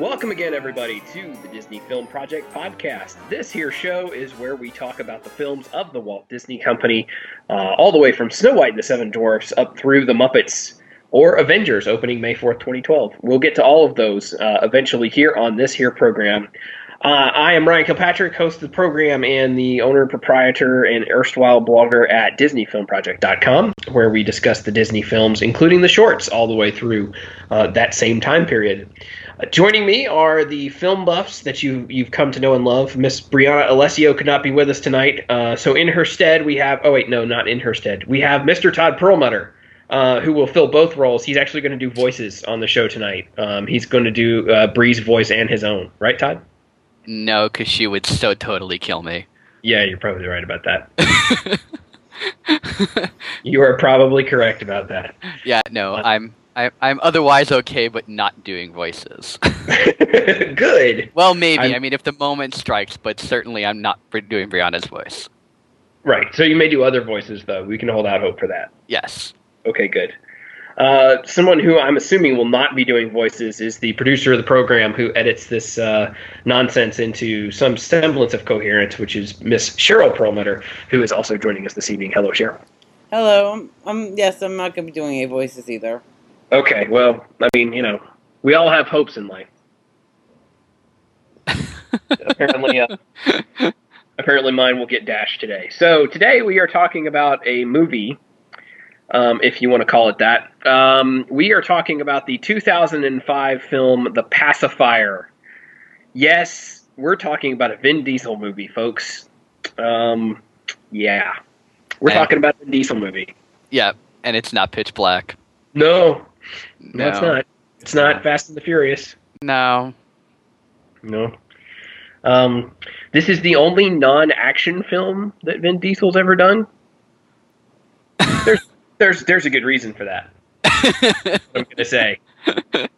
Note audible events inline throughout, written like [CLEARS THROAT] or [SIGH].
Welcome again, everybody, to the Disney Film Project podcast. This here show is where we talk about the films of the Walt Disney Company, uh, all the way from Snow White and the Seven Dwarfs up through The Muppets or Avengers, opening May 4th, 2012. We'll get to all of those uh, eventually here on this here program. Uh, I am Ryan Kilpatrick, host of the program and the owner, proprietor, and erstwhile blogger at DisneyFilmProject.com, where we discuss the Disney films, including the shorts, all the way through uh, that same time period. Uh, joining me are the film buffs that you you've come to know and love. Miss Brianna Alessio could not be with us tonight, uh, so in her stead we have. Oh wait, no, not in her stead. We have Mr. Todd Perlmutter. Uh, who will fill both roles? He's actually going to do voices on the show tonight. Um, he's going to do uh, Bree's voice and his own, right, Todd? No, because she would so totally kill me. Yeah, you're probably right about that. [LAUGHS] you are probably correct about that. [LAUGHS] Yeah, no, I'm I, I'm otherwise okay, but not doing voices. [LAUGHS] Good. Well, maybe. I'm- I mean, if the moment strikes, but certainly I'm not doing Brianna's voice. Right. So you may do other voices though. We can hold out hope for that. Yes. Okay, good. Uh, someone who I'm assuming will not be doing voices is the producer of the program who edits this uh, nonsense into some semblance of coherence, which is Miss Cheryl Perlmutter, who is also joining us this evening. Hello, Cheryl. Hello. Um, um, yes, I'm not going to be doing any voices either. Okay, well, I mean, you know, we all have hopes in life. apparently, uh, [LAUGHS] apparently, mine will get dashed today. So today we are talking about a movie, um, if you want to call it that. Um, we are talking about the 2005 film *The Pacifier*. Yes, we're talking about a Vin Diesel movie, folks. Um, yeah, we're And- talking about a Vin Diesel movie. Yeah, and it's not pitch black. No, no, No. it's not. It's not Fast and the Furious. No. No. Um, this is the only non-action film that Vin Diesel's ever done. [LAUGHS] There's, there's, there's a good reason for that. [LAUGHS] I'm gonna say. [LAUGHS]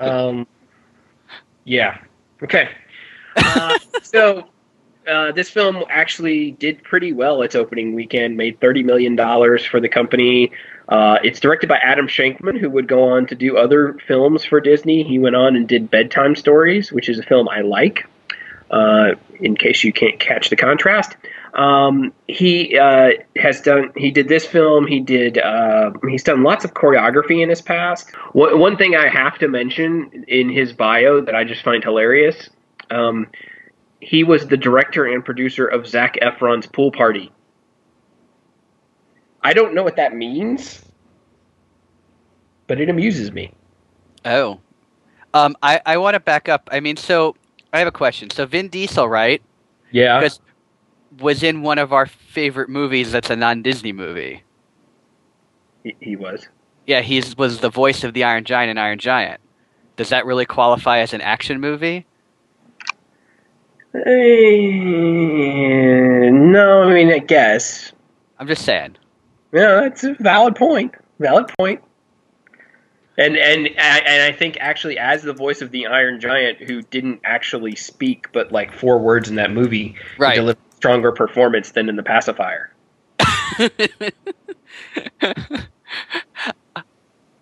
Um, yeah. Okay. Uh, so uh, this film actually did pretty well its opening weekend. Made thirty million dollars for the company. Uh, it's directed by Adam Shankman, who would go on to do other films for Disney. He went on and did Bedtime Stories, which is a film I like. Uh, in case you can't catch the contrast, um, he uh, has done. He did this film. He did. Uh, he's done lots of choreography in his past. One, one thing I have to mention in his bio that I just find hilarious. Um, he was the director and producer of Zac Efron's Pool Party. I don't know what that means, but it amuses me. Oh. Um, I, I want to back up. I mean, so I have a question. So Vin Diesel, right, Yeah. Because- was in one of our favorite movies that's a non-Disney movie. He, he was. Yeah, he was the voice of the Iron Giant in Iron Giant. Does that really qualify as an action movie? Eh, no, I mean, I guess. I'm just saying. Yeah, that's a valid point. Valid point. And and I- and I think actually, as the voice of the Iron Giant, who didn't actually speak but like four words in that movie, Right. delivered a stronger performance than in the pacifier. [LAUGHS]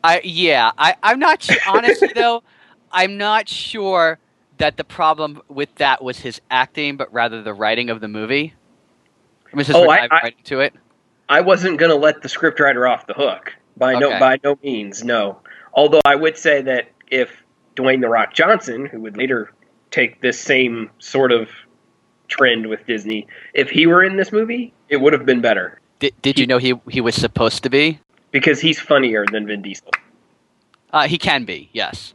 I yeah, I I'm not honestly though. I'm not sure that the problem with that was his acting, but rather the writing of the movie. I mean, Oh, I- I- into it. I wasn't gonna let the scriptwriter off the hook by no by no means. No. Although I would say that if Dwayne the Rock Johnson, who would later take this same sort of trend with Disney, if he were in this movie, it would have been better Did, did you know he he was supposed to be? because he's funnier than Vin Diesel. Uh, he can be, yes.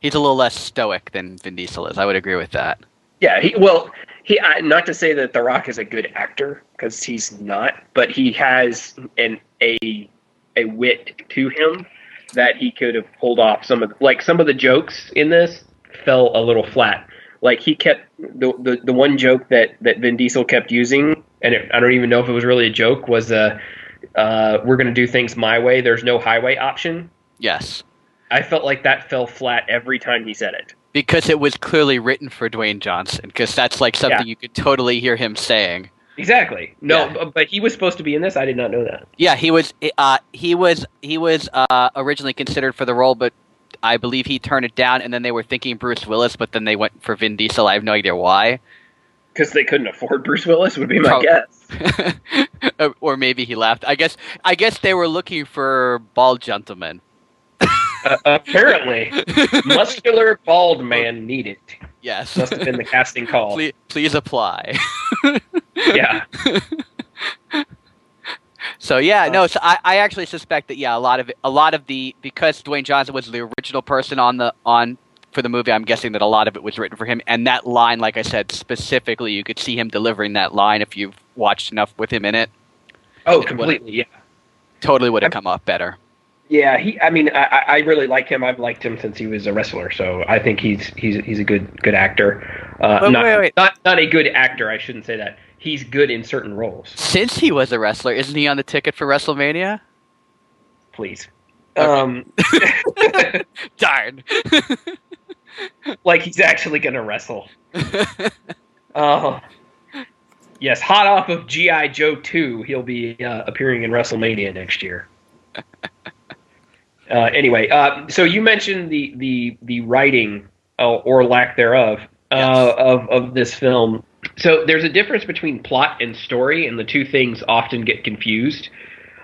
He's a little less stoic than Vin Diesel is. I would agree with that. Yeah, he well, he I, not to say that The Rock is a good actor because he's not, but he has an a a wit to him that he could have pulled off some of like some of the jokes in this fell a little flat. Like he kept the the, the one joke that that Vin Diesel kept using, and it, I don't even know if it was really a joke, was uh, uh we're gonna do things my way. There's no highway option. Yes. I felt like that fell flat every time he said it. Because it was clearly written for Dwayne Johnson, because that's like something Yeah. you could totally hear him saying. Exactly. No, Yeah. but- he was supposed to be in this. I did not know that. Yeah, he was. Uh, he was. He was uh, originally considered for the role, but I believe he turned it down. And then they were thinking Bruce Willis, but then they went for Vin Diesel. I have no idea why. Because they couldn't afford Bruce Willis would be my Prob- guess. [LAUGHS] or maybe he left. I guess. I guess they were looking for bald gentlemen. Uh, apparently, [LAUGHS] muscular bald man needed. Yes. Must have been the casting [LAUGHS] call. please, please apply. Yeah. [LAUGHS] So yeah, no. So I, I actually suspect that yeah, a lot of it, a lot of the because Dwayne Johnson was the original person on the on for the movie. I'm guessing that a lot of it was written for him, and that line, like I said, specifically, you could see him delivering that line if you've watched enough with him in it. Oh, completely. Yeah. Totally would have come off better. Yeah. He. I mean, I, I I really like him. I've liked him since he was a wrestler. So I think he's he's he's a good good actor. Uh, Wait, not, wait, wait. not not a good actor. I shouldn't say that. He's good in certain roles. Since he was a wrestler, isn't he on the ticket for WrestleMania? Please. Okay. Um, [LAUGHS] Darn. [LAUGHS] like he's actually gonna wrestle. Oh. [LAUGHS] Yes, hot off of GI Joe 2, he'll be uh, appearing in WrestleMania next year. Uh, anyway, uh, so you mentioned the the the writing uh, or lack thereof uh, Yes. of of this film. So there's a difference between plot and story, and the two things often get confused.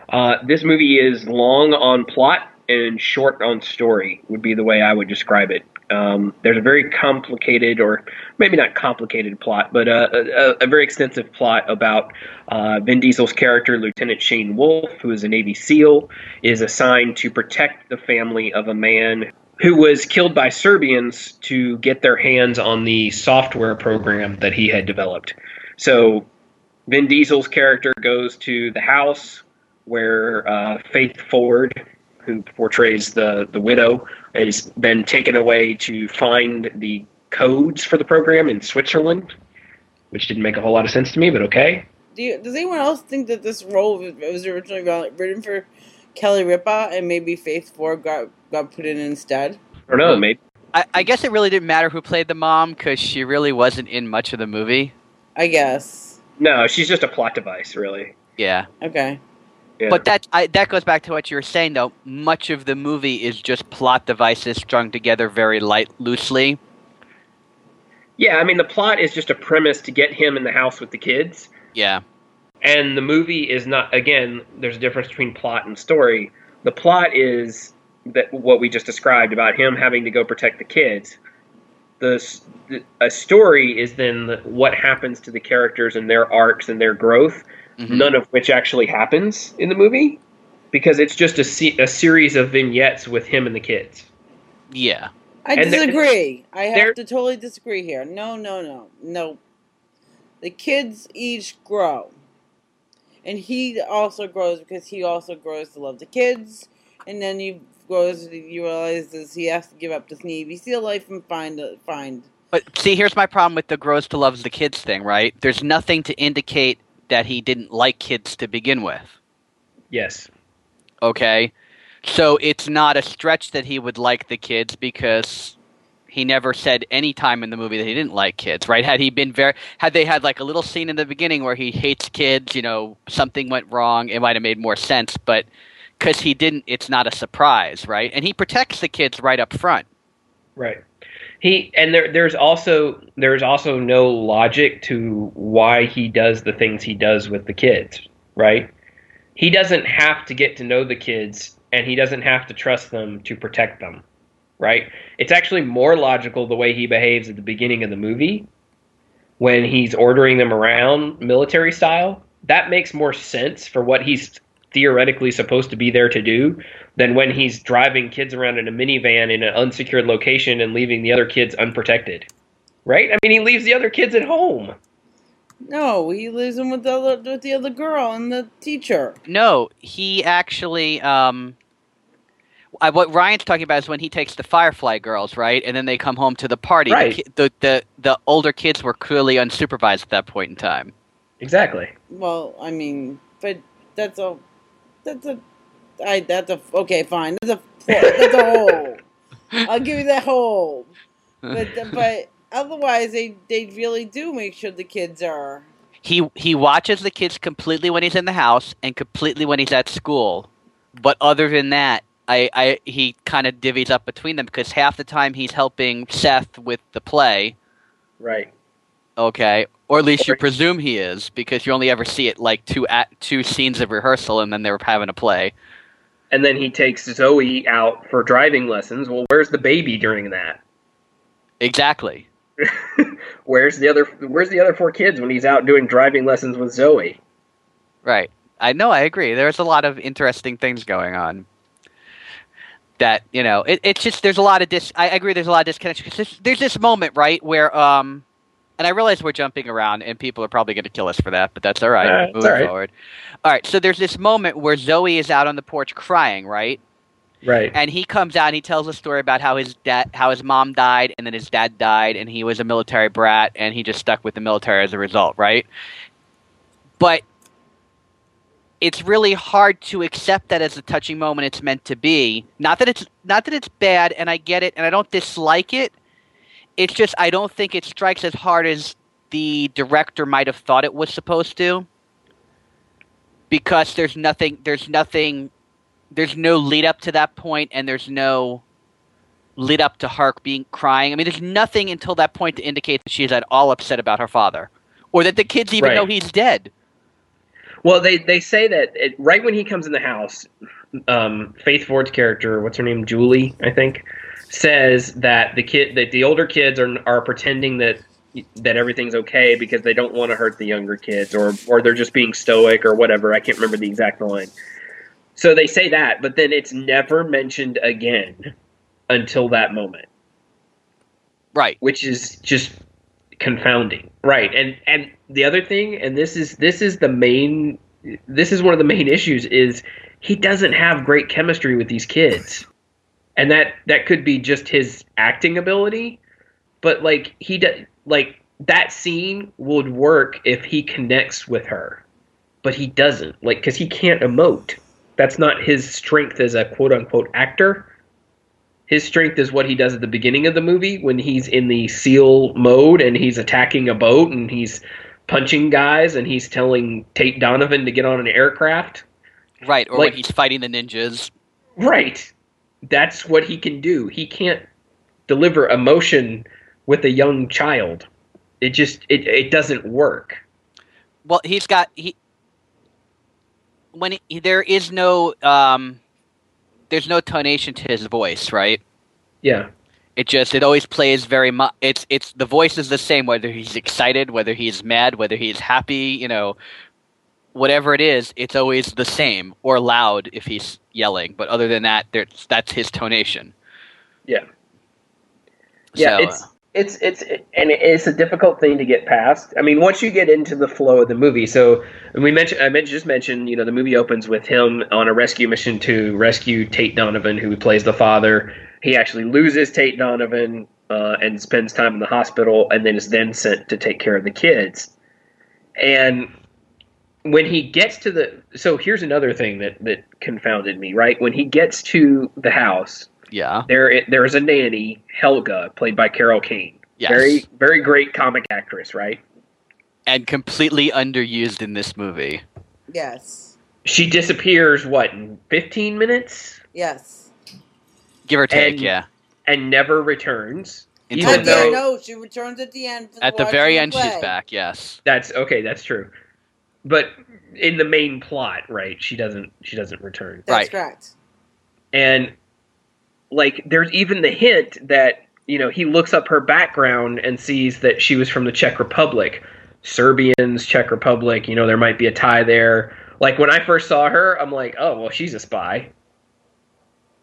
Uh, this movie is long on plot and short on story, would be the way I would describe it. Um, there's a very complicated, or maybe not complicated plot, but a, a, a very extensive plot about uh, Vin Diesel's character, Lieutenant Shane Wolf, who is a Navy SEAL, is assigned to protect the family of a man who was killed by Serbians to get their hands on the software program that he had developed. So Vin Diesel's character goes to the house where uh, Faith Ford, who portrays the, the widow, has been taken away to find the codes for the program in Switzerland, which didn't make a whole lot of sense to me, but okay. Do you, does anyone else think that this role was, was originally written for Kelly Ripa and maybe Faith Ford got got put in instead? I don't know, maybe. I, I guess it really didn't matter who played the mom because she really wasn't in much of the movie. I guess. No, she's just a plot device, really. Yeah. Okay. Yeah. But that I, that goes back to what you were saying, though. Much of the movie is just plot devices strung together very light, loosely. yeah, I mean, the plot is just a premise to get him in the house with the kids. Yeah, and the movie is not again there's a difference between plot and story the plot is that what we just described about him having to go protect the kids the, the a story is then the, what happens to the characters and their arcs and their growth Mhm. none of which actually happens in the movie because it's just a, se- a series of vignettes with him and the kids yeah. I And disagree. I have to totally disagree here. No, no, no, no. The kids each grow, and he also grows because he also grows to love the kids, and then he grows. You realize that he has to give up this Navy SEAL life and find a, find. But see, here's my problem with the grows to loves the kids thing, right? There's nothing to indicate that he didn't like kids to begin with. yes Okay? So it's not a stretch that he would like the kids because he never said any time in the movie that he didn't like kids, right? Had he been very had they had like a little scene in the beginning where he hates kids, you know, something went wrong, it might have made more sense, but cuz he didn't it's not a surprise, right? And he protects the kids right up front. Right. He and there there's also there's also no logic to why he does the things he does with the kids, right? He doesn't have to get to know the kids and he doesn't have to trust them to protect them, right? It's actually more logical the way he behaves at the beginning of the movie when he's ordering them around military style. That makes more sense for what he's theoretically supposed to be there to do than when he's driving kids around in a minivan in an unsecured location and leaving the other kids unprotected. Right? I mean, he leaves the other kids at home. No, he leaves them with the other, with the other girl and the teacher. No, he actually. Um, I, what Ryan's talking about is when he takes the Firefly girls, right, and then they come home to the party. The Right. ki- The, the the older kids were clearly unsupervised at that point in time. Exactly. Well, I mean, but that's a that's a I that's a okay fine. That's a that's a hold. I'll give you that hold. But [LAUGHS] but otherwise, they they really do make sure the kids are. He he watches the kids completely when he's in the house and completely when he's at school. But other than that, I, I he kind of divvies up between them because half the time he's helping Seth with the play, Right. okay, or at least you presume he is because you only ever see it like two at two scenes of rehearsal and then they were having a play. And then he takes Zoe out for driving lessons. Well, where's the baby during that? Exactly. [LAUGHS] where's the other where's the other four kids when he's out doing driving lessons with Zoe? Right. I know. I agree. There's a lot of interesting things going on. That you know, it, it's just there's a lot of dis. I agree. There's a lot of disconnection. there's, there's this moment, right, where um, and I realize we're jumping around, and people are probably going to kill us for that, but that's all right. Moving all right. forward. All right. So there's this moment where Zoe is out on the porch crying, right, Right. and he comes out and he tells a story about how his dad, how his mom died, and then his dad died, and he was a military brat, and he just stuck with the military as a result, right? But it's really hard to accept that as a touching moment it's meant to be. Not that it's not that it's bad, and I get it, and I don't dislike it. It's just I don't think it strikes as hard as the director might have thought it was supposed to. Because there's nothing, there's nothing there's no lead up to that point and there's no lead up to Hark being crying. I mean, there's nothing until that point to indicate that she's at all upset about her father, or that the kids even Right. know he's dead. Well, they they say that it, right when he comes in the house, um, Faith Ford's character, what's her name, Julie, I think, says that the kid that the older kids are are pretending that that everything's okay because they don't want to hurt the younger kids, or or they're just being stoic or whatever. I can't remember the exact line. So they say that, but then it's never mentioned again until that moment, Right. which is just confounding. Right. And and the other thing, and this is this is the main this is one of the main issues is he doesn't have great chemistry with these kids. And that that could be just his acting ability, but like he does like that scene would work if he connects with her. But he doesn't. Like cuz he can't emote. That's not his strength as a quote unquote actor his strength is what he does at the beginning of the movie when he's in the seal mode and he's attacking a boat and he's punching guys and he's telling Tate Donovan to get on an aircraft. Right. Or Like- when he's fighting the ninjas. Right. That's what he can do. He can't deliver emotion with a young child. It just it, it doesn't work. Well, he's got he. When he, there is no um, there's no tonation to his voice, right? Yeah. It just it always plays very much. It's it's the voice is the same whether he's excited, whether he's mad, whether he's happy. You know, whatever it is, it's always the same or loud if he's yelling. But other than that, there's that's his tonation. Yeah. Yeah, So, it's it's it's and it's a difficult thing to get past. I mean, once you get into the flow of the movie, so and we mentioned I mentioned, just mentioned, you know, the movie opens with him on a rescue mission to rescue Tate Donovan, who plays the father. He actually loses Tate Donovan uh, and spends time in the hospital, and then is then sent to take care of the kids. And when he gets to the so here's another thing that that confounded me. Right when he gets to the house, yeah, there there is a nanny, Helga, played by Carol Kane. yes, Very very great comic actress, right? and completely underused in this movie. Yes. She disappears what in 15 minutes Yes. Give or take, And- yeah. and never returns. Until Even At the the though no, she returns at the end. At the very end, play. she's back. Yes. that's okay, that's true. But in the main plot, right, she doesn't she doesn't return. That's Right. correct. And like there's even the hint that you know he looks up her background and sees that she was from the Czech Republic, Serbians, Czech Republic. You know there might be a tie there, Like when I first saw her, I'm like, oh well, she's a spy.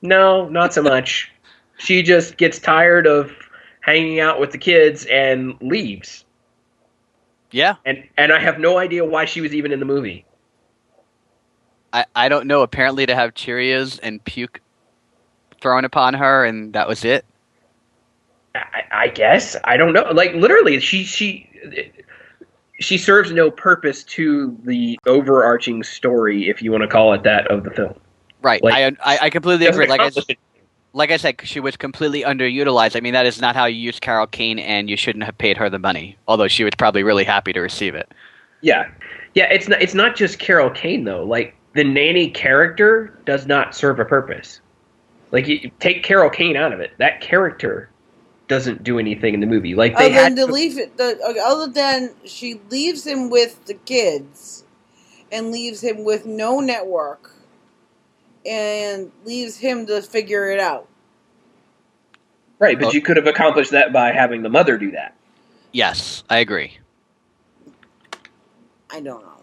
No, not so [LAUGHS] much. she just gets tired of hanging out with the kids and leaves. Yeah, And and I have no idea why she was even in the movie. I, I don't know. Apparently, to have Cheerios and puke thrown upon her, and that was it. I, I guess I don't know. Like literally, she she she serves no purpose to the overarching story, if you want to call it that, of the film. Right. Like- I, I I completely agree. Like I, it. Like I said, she was completely underutilized. I mean, that is not how you use Carol Kane, and you shouldn't have paid her the money. Although she was probably really happy to receive it. Yeah, yeah. It's not. It's not just Carol Kane though. Like the nanny character does not serve a purpose. Like you take Carol Kane out of it, that character doesn't do anything in the movie. Like they Other had than to leave it, the, uh, other than she leaves him with the kids, and leaves him with no network, and leaves him to figure it out. right, but you could have accomplished that by having the mother do that. Yes, I agree. I don't know.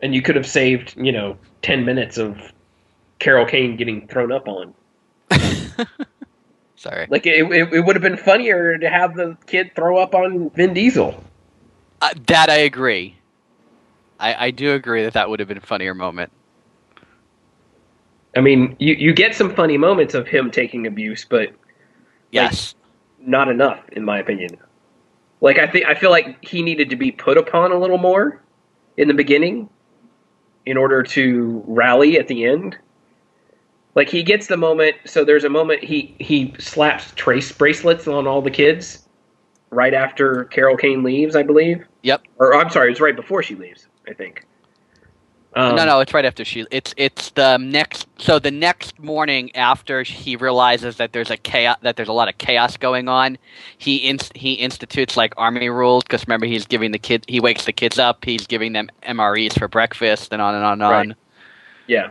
and you could have saved you know 10 minutes of carol kane getting thrown up on [LAUGHS] Sorry. like it, it, it would have been funnier to have the kid throw up on vin diesel Uh, that I agree. I, I do agree that that would have been a funnier moment. I mean you, you get some funny moments of him taking abuse but Yes. not enough in my opinion like i think i feel like he needed to be put upon a little more in the beginning in order to rally at the end like he gets the moment so there's a moment he he slaps trace bracelets on all the kids right after carol kane leaves i believe Yep. or i'm sorry it's right before she leaves i think um, no, no, it's right after she. It's it's the next. So the next morning after he realizes that there's a chaos, that there's a lot of chaos going on, he inst- he institutes like army rules because remember he's giving the kid he wakes the kids up, he's giving them MREs for breakfast and on and on and on. Right. Yeah,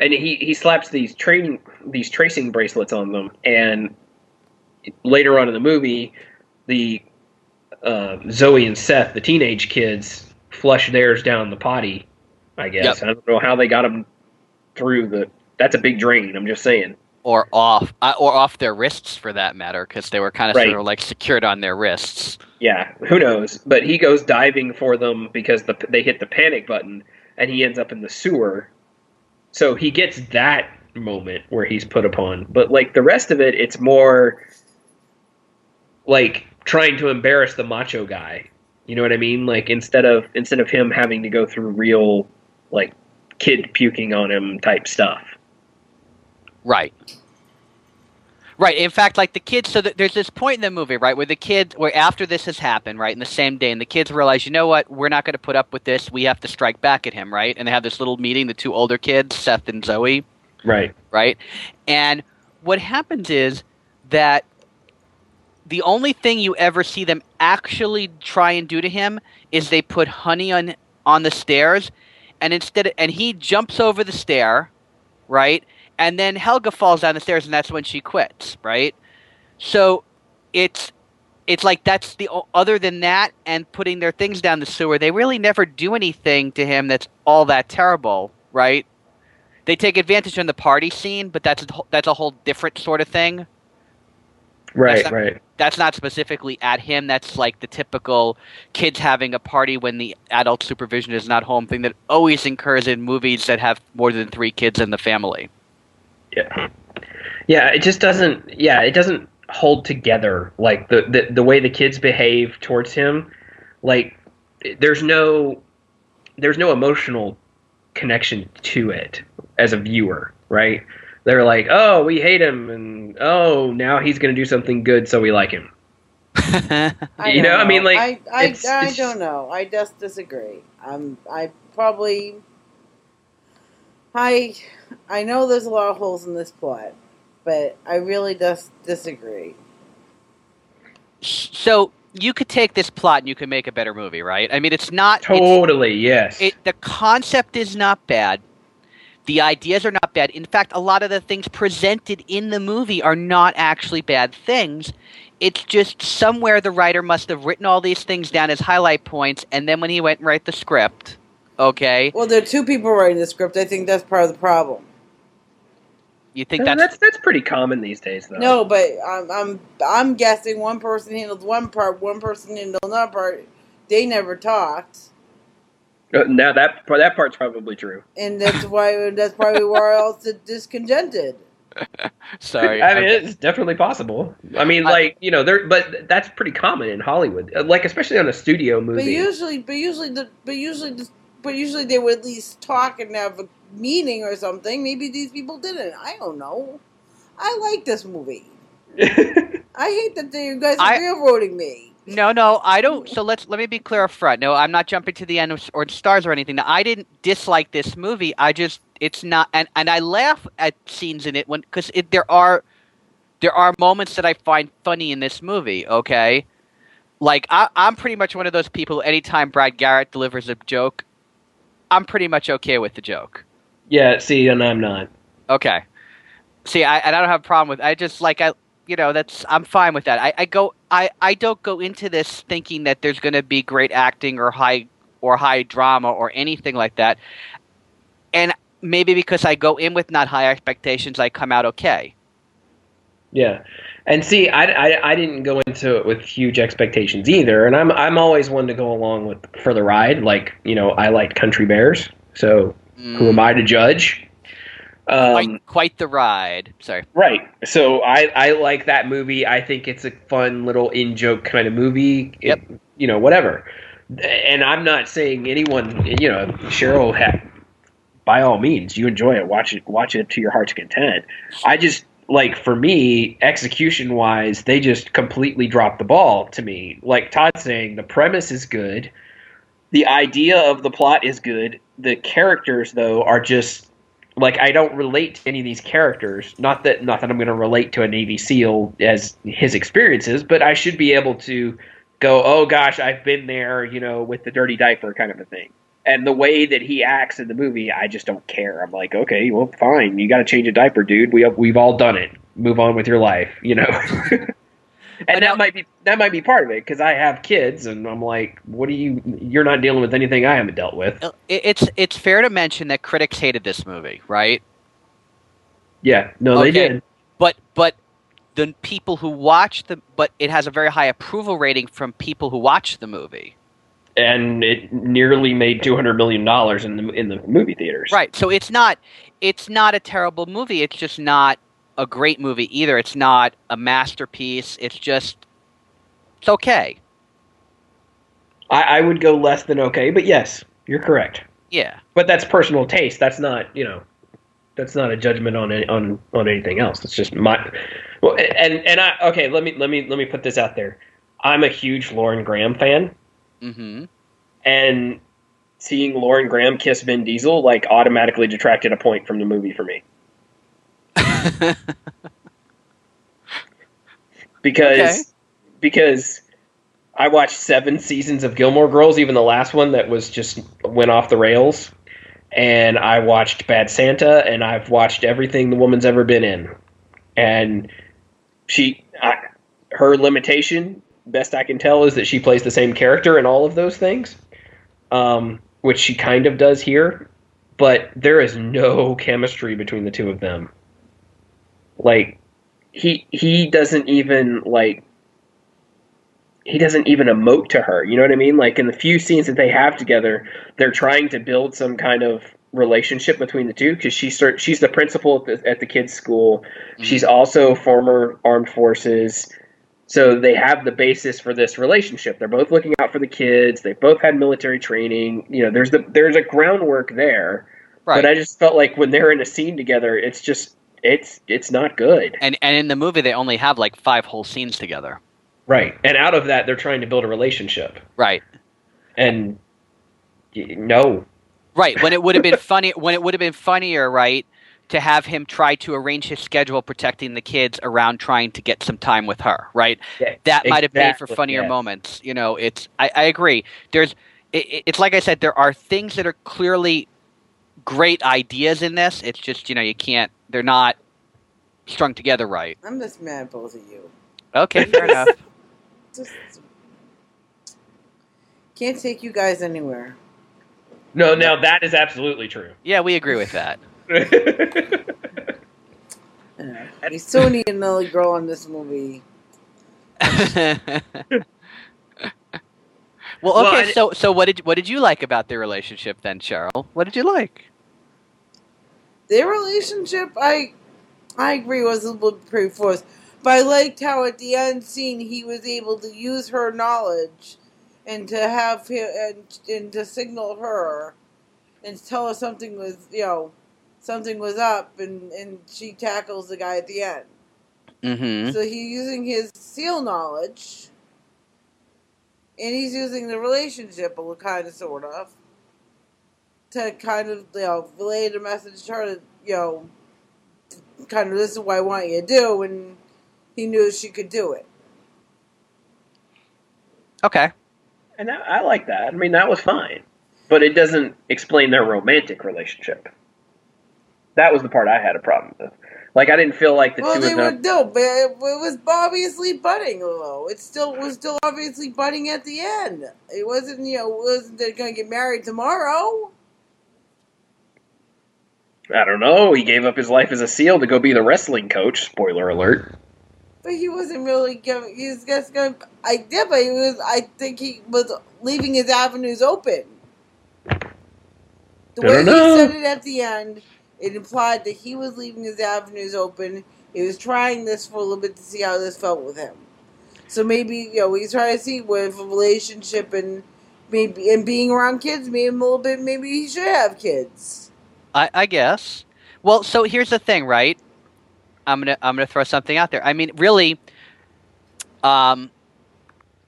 and he he slaps these training these tracing bracelets on them, and later on in the movie, the uh, Zoe and Seth, the teenage kids, flush theirs down the potty. I guess I don't know how they got them through the. That's a big drain. I'm just saying. Or off, uh, or off their wrists for that matter, because they were kind of Right. sort of like secured on their wrists. Yeah, who knows? But he goes diving for them because the they hit the panic button, and he ends up in the sewer. So he gets that moment where he's put upon. But like the rest of it, it's more like trying to embarrass the macho guy. You know what I mean? Like instead of instead of him having to go through real like kid puking on him type stuff. Right. Right. In fact, like the kids, so th- there's this point in the movie, right, where the kids, where after this has happened, right, in the same day, and the kids realize, you know what, we're not going to put up with this. We have to strike back at him, right? And they have this little meeting, the two older kids, Seth and Zoe, Right. right? And what happens is that the only thing you ever see them actually try and do to him is they put honey on on the stairs, and instead, and he jumps over the stair, right? And then Helga falls down the stairs, and that's when she quits, right? So it's it's like that's the other than that and putting their things down the sewer. They really never do anything to him that's all that terrible, right? They take advantage on the party scene, but that's a, that's a whole different sort of thing. Right. not- right. That's not specifically at him. That's like the typical kids having a party when the adult supervision is not home thing that always occurs in movies that have more than three kids in the family. Yeah. Yeah, it just doesn't yeah, it doesn't hold together like the the, the way the kids behave towards him like there's no there's no emotional connection to it as a viewer, right? They're like, "Oh, we hate him and oh, now he's going to do something good so we like him." [LAUGHS] You know, don't I mean, like, I, I, it's- I it's- don't know. I just disagree. I'm, I probably, I, I know there's a lot of holes in this plot, but I really just disagree. so you could take this plot and you could make a better movie, right? I mean, it's not it's, Totally, yes. it. The concept is not bad. The ideas are not bad. In fact, a lot of the things presented in the movie are not actually bad things. It's just somewhere the writer must have written all these things down as highlight points, and then when he went and write the script, Okay, Well, there are two people writing the script. I think that's part of the problem. you think that's, that's, that's pretty common these days, though. No, but I'm I'm I'm guessing one person handled one part, one person handled another part. They never talked, now that that part's probably true. and that's why that's probably why else it discontented. [LAUGHS] sorry? I mean, I'm- it's definitely possible. I mean, I- like you know, there, but that's pretty common in Hollywood, Uh, like especially on a studio movie. But usually, but usually, the but usually, the, but usually they would at least talk and have a meeting or something. Maybe these people didn't. I don't know. I like this movie. [LAUGHS] I hate that you guys are I- railroading me. No, no, I don't. So let's let me be clear up front. No, I'm not jumping to the end of, or stars or anything. No, I didn't dislike this movie. I just it's not, and and I laugh at scenes in it when because there are there are moments that I find funny in this movie. Okay, like I, I'm pretty much one of those people. Anytime Brad Garrett delivers a joke, I'm pretty much okay with the joke. yeah, see, and I'm not. Okay. See, I, and I don't have a problem with. I just like I, you know, that's I'm fine with that. I, I go, I, I don't go into this thinking that there's going to be great acting or high or high drama or anything like that. And maybe because I go in with not high expectations, I come out okay. Yeah, and see, I, I, I didn't go into it with huge expectations either, and I'm I'm always one to go along with for the ride. Like you know, I like Country Bears, so who am mm. I to judge? Um, quite, quite the ride. Sorry. Right. So I, I like that movie. I think it's a fun little in joke kind of movie. It- Yep. you know, whatever. And I'm not saying anyone, you know, Cheryl had, by all means, you enjoy it. Watch it, watch it to your heart's content. I just like for me, execution wise, they just completely dropped the ball to me. Like Todd's saying, the premise is good. The idea of the plot is good. The characters, though, are just like I don't relate to any of these characters. Not that not that I'm going to relate to a Navy SEAL as his experiences, but I should be able to go, oh gosh, I've been there, you know, with the dirty diaper kind of a thing. And the way that he acts in the movie, I just don't care. I'm like, okay, well, fine, you got to change a diaper, dude. We have, we've all done it. Move on with your life, you know. [LAUGHS] and that might be that might be part of it because I have kids, and I'm like, what do you? You're not dealing with anything I haven't dealt with. It's it's fair to mention that critics hated this movie, right? Yeah, no, they did. but but the people who watch the but it has a very high approval rating from people who watch the movie and it nearly made two hundred million dollars in the in the movie theaters. right so it's not it's not a terrible movie it's just not a great movie either it's not a masterpiece it's just it's okay I, I would go less than okay, but yes, you're correct. yeah But that's personal taste. That's not you know, that's not a judgment on any, on on anything else. It's just my well, and and I okay. Let me let me let me put this out there. I'm a huge Lauren Graham fan, mm-hmm and seeing Lauren Graham kiss Vin Diesel like automatically detracted a point from the movie for me [LAUGHS] because Okay. because I watched seven seasons of Gilmore Girls, even the last one that was just went off the rails. And I watched Bad Santa, and I've watched everything the woman's ever been in. And she, I, her limitation, best I can tell, is that she plays the same character in all of those things, um, which she kind of does here. But there is no chemistry between the two of them. Like he he doesn't even like he doesn't even emote to her. You know what I mean? Like in the few scenes that they have together, they're trying to build some kind of relationship between the two because she's she's the principal at the, at the kids' school. Mm-hmm. She's also former armed forces. So they have the basis for this relationship. They're both looking out for the kids. They both had military training. You know, there's the there's a groundwork there. right But I just felt like when they're in a scene together, it's just it's it's not good. and and in the movie they only have like five whole scenes together Right. And out of that, they're trying to build a relationship. right And no, Right. When it would have been funny, [LAUGHS] when it would have been funnier, right, to have him try to arrange his schedule protecting the kids around trying to get some time with her, right? Yeah, That might have made for funnier yeah. moments. You know, it's. I, I agree. There's. It- it's like I said. There are things that are clearly great ideas in this. It's just you know you can't. They're not strung together right. I'm just mad at both of you. Okay, [LAUGHS] fair enough. Just can't take you guys anywhere. No, now that is absolutely true. Yeah, we agree with that. Yeah. [LAUGHS] Uh, we still need another girl in this movie. [LAUGHS] well, Well, okay. I- so, so what did what did you like about their relationship then, Cheryl? What did you like? Their relationship, I, I agree, was a little bit pretty forced. But I liked how at the end scene he was able to use her knowledge, and to have him and, and to signal her, and tell her something was you know, something was up, and and she tackles the guy at the end. Mm-hmm. So he's using his seal knowledge, and he's using the relationship, a little kind of, sort of, to kind of, you know, relay the message to her that, you know, kind of this is what I want you to do, and he knew she could do it. Okay. and I, I like that. I mean, that was fine, but it doesn't explain their romantic relationship. That was the part I had a problem with. Like, I didn't feel like the well, two they were them. no, but it, it was obviously budding though. It still was still obviously budding at the end. It wasn't, you know, wasn't they're going to get married tomorrow. I don't know. He gave up his life as a SEAL to go be the wrestling coach. Spoiler alert. But he wasn't really giving. He was just going. I did, but he was. I think he was leaving his avenues open. The I way he said it at the end, it implied that he was leaving his avenues open. He was trying this for a little bit to see how this felt with him. So maybe you know he's trying to see with a relationship and maybe and being around kids, maybe a little bit. Maybe he should have kids. I, I guess. Well, so here's the thing, right? I'm gonna I'm gonna throw something out there. I mean, really, um,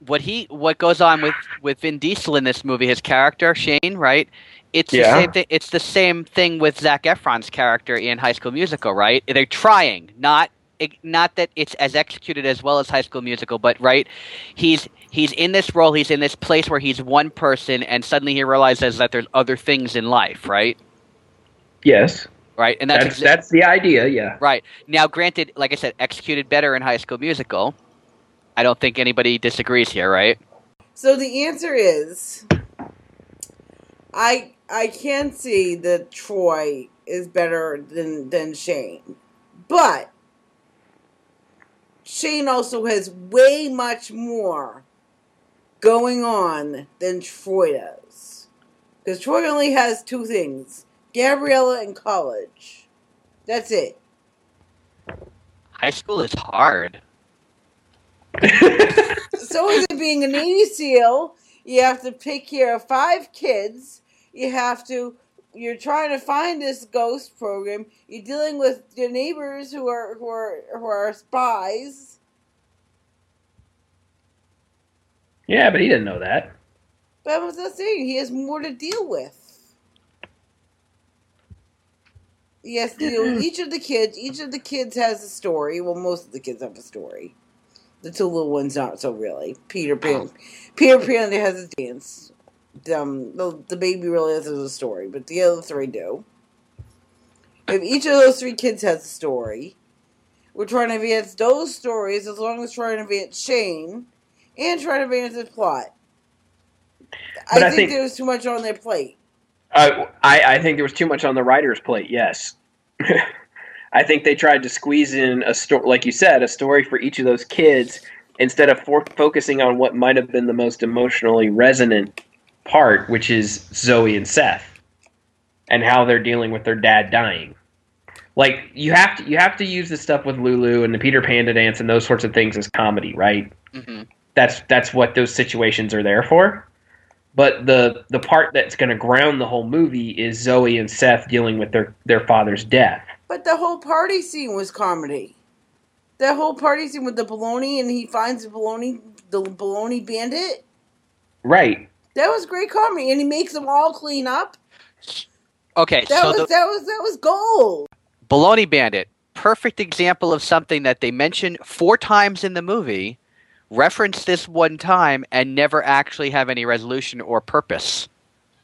what he what goes on with with Vin Diesel in this movie, his character Shane, right? It's the same thing. It's the same thing with Zac Efron's character in High School Musical, right? They're trying, not not that it's as executed as well as High School Musical, but right, he's he's in this role, he's in this place where he's one person, and suddenly he realizes that there's other things in life, right? Yes, Right, and that's, that's exa- that's the idea. Yeah. Right. Now, granted, like I said, executed better in High School Musical. I don't think anybody disagrees here, right? So the answer is, I I can see that Troy is better than than Shane, but Shane also has way much more going on than Troy does, because Troy only has two things: Gabriella in college. That's it. High school is hard. [LAUGHS] so is it being a Navy SEAL. You have to take care of five kids. You have to. You're trying to find this ghost program. You're dealing with your neighbors who are who are who are spies. yeah, but he didn't know that. But I was just saying, he has more to deal with. Yes, deal with [CLEARS THROAT] each of the kids. Each of the kids has a story. Well, most of the kids have a story. The two little ones not so really. Peter Pan. Peter Pan they has a dance. Um, the, the baby really has a story, but the other three do. If each of those three kids has a story, we're trying to advance those stories as long as trying to advance Shane and trying to advance the plot. I, I think, think- there was too much on their plate. Uh, I I think there was too much on the writer's plate. Yes. [LAUGHS] I think they tried to squeeze in a story, like you said, a story for each of those kids instead of for- focusing on what might have been the most emotionally resonant part, which is Zoe and Seth, and how they're dealing with their dad dying. Like you have to you have to use the stuff with Lulu and the Peter Panda dance and those sorts of things as comedy, right? Mm-hmm. that's that's what those situations are there for. But the the part that's going to ground the whole movie is Zoe and Seth dealing with their their father's death. But the whole party scene was comedy. That whole party scene with the baloney and he finds the baloney the baloney bandit. Right. That was great comedy, and he makes them all clean up. Okay, That so was the that was that was gold. Baloney Bandit, perfect example of something that they mention four times in the movie, reference this one time, and never actually have any resolution or purpose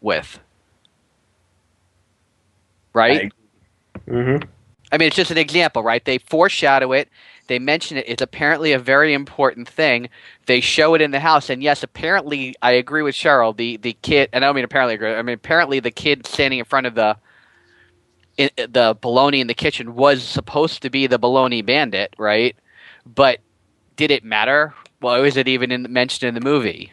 with. Right? Mm-hmm. I mean, it's just an example, right? They foreshadow it. They mention it. It's apparently a very important thing. They show it in the house, and yes, apparently, I agree with Cheryl. The the kid, and I don't mean apparently agree. I mean apparently, the kid standing in front of the in, the bologna in the kitchen was supposed to be the bologna bandit, right? But did it matter? Why was it even in, mentioned in the movie?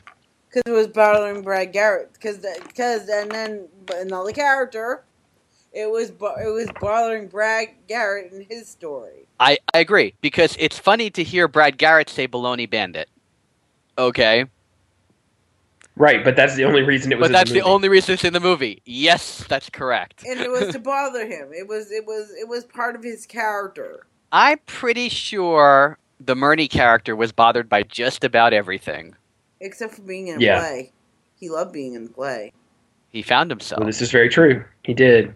Because it was bothering Brad Garrett. Because because and then another character, it was it was bothering Brad Garrett in his story. I, I agree because it's funny to hear Brad Garrett say "baloney bandit." Okay, Right, but that's the only reason it was. but in that's the, the, only reason it's in the movie. Yes, that's correct. and it was to bother him. It was it was it was part of his character. I'm pretty sure the Murney character was bothered by just about everything. Except for being in a Yeah. play. He loved being in the play. He found himself. Well, this is very true. He did.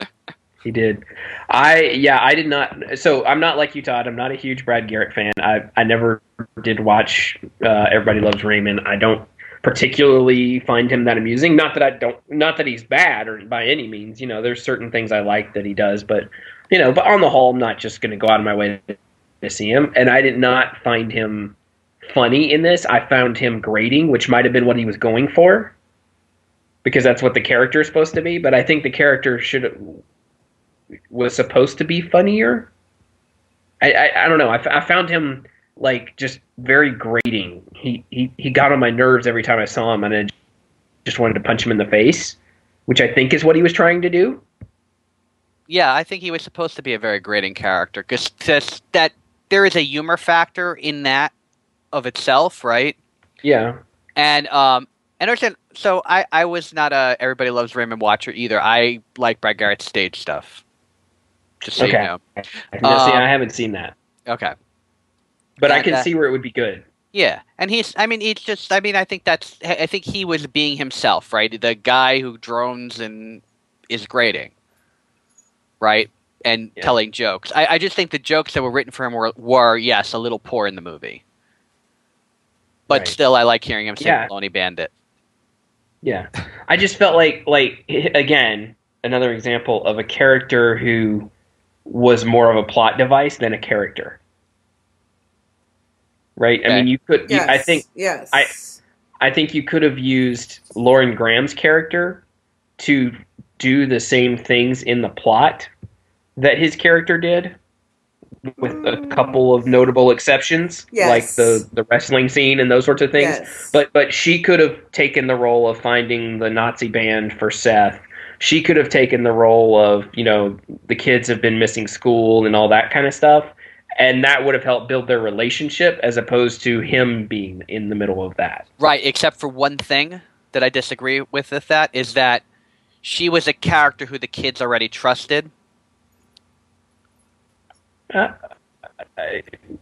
[LAUGHS] he did. I yeah, I did not. So I'm not like you, Todd. I'm not a huge Brad Garrett fan. I I never did watch uh, Everybody Loves Raymond. I don't particularly find him that amusing. Not that I don't. Not that he's bad or by any means. You know, there's certain things I like that he does, but you know, but on the whole, I'm not just going to go out of my way to see him. And I did not find him funny in this. I found him grating, which might have been what he was going for because that's what the character is supposed to be. But I think the character should was supposed to be funnier. I I, I don't know. I, I found him like just very grating. He, he he got on my nerves every time I saw him, and I just wanted to punch him in the face, which I think is what he was trying to do. yeah, I think he was supposed to be a very grating character because that there is a humor factor in that of itself, right? Yeah. And um, and I understand. So I I was not a Everybody Loves Raymond watcher either. I like Brad Garrett's stage stuff. Just so Okay. you know. No, see, Um, I haven't seen that, Okay. but I can that- see where it would be good. Yeah, and he's. I mean, he's just. I mean, I think that's. I think he was being himself, right? The guy who drones and is grading, right, and Yeah. telling jokes. I, I just think the jokes that were written for him were, were yes, a little poor in the movie. But Right. still, I like hearing him say Yeah. "Baloney Bandit." Yeah, I just felt like like [LAUGHS] again another example of a character who was more of a plot device than a character. Right? I mean, you could. you- I think. Yes. I- I think you could have used Lauren Graham's character to do the same things in the plot that his character did, with a couple of notable exceptions, Yes. like the the wrestling scene and those sorts of things. Yes. But but she could have taken the role of finding the Nazi band for Seth. She could have taken the role of you know the kids have been missing school and all that kind of stuff, and that would have helped build their relationship as opposed to him being in the middle of that. Right, except for one thing that I disagree with with that is that she was a character who the kids already trusted. Uh,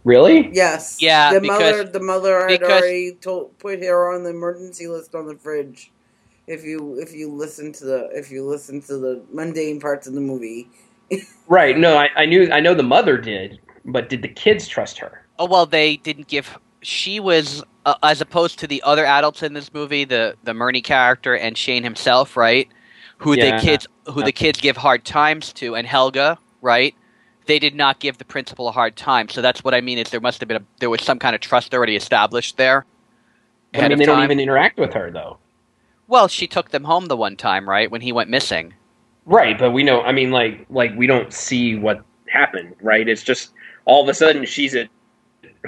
really? yes. Yeah, The because- mother the mother had because- already told put her on the emergency list on the fridge. If you if you listen to the if you listen to the mundane parts of the movie. [LAUGHS] Right. No, I, I knew I know the mother did, but did the kids trust her? Oh well, they didn't give. She was uh, as opposed to the other adults in this movie, the the Murney character and Shane himself, right? Who Yeah. the kids who the kids give hard times to, and Helga, right? They did not give the principal a hard time. So that's what I mean is there must have been a, there was some kind of trust already established there. I mean, they don't even interact with her though. Well, she took them home the one time, right, when he went missing. Right, but we know. I mean, like like we don't see what happened. Right? It's just all of a sudden she's at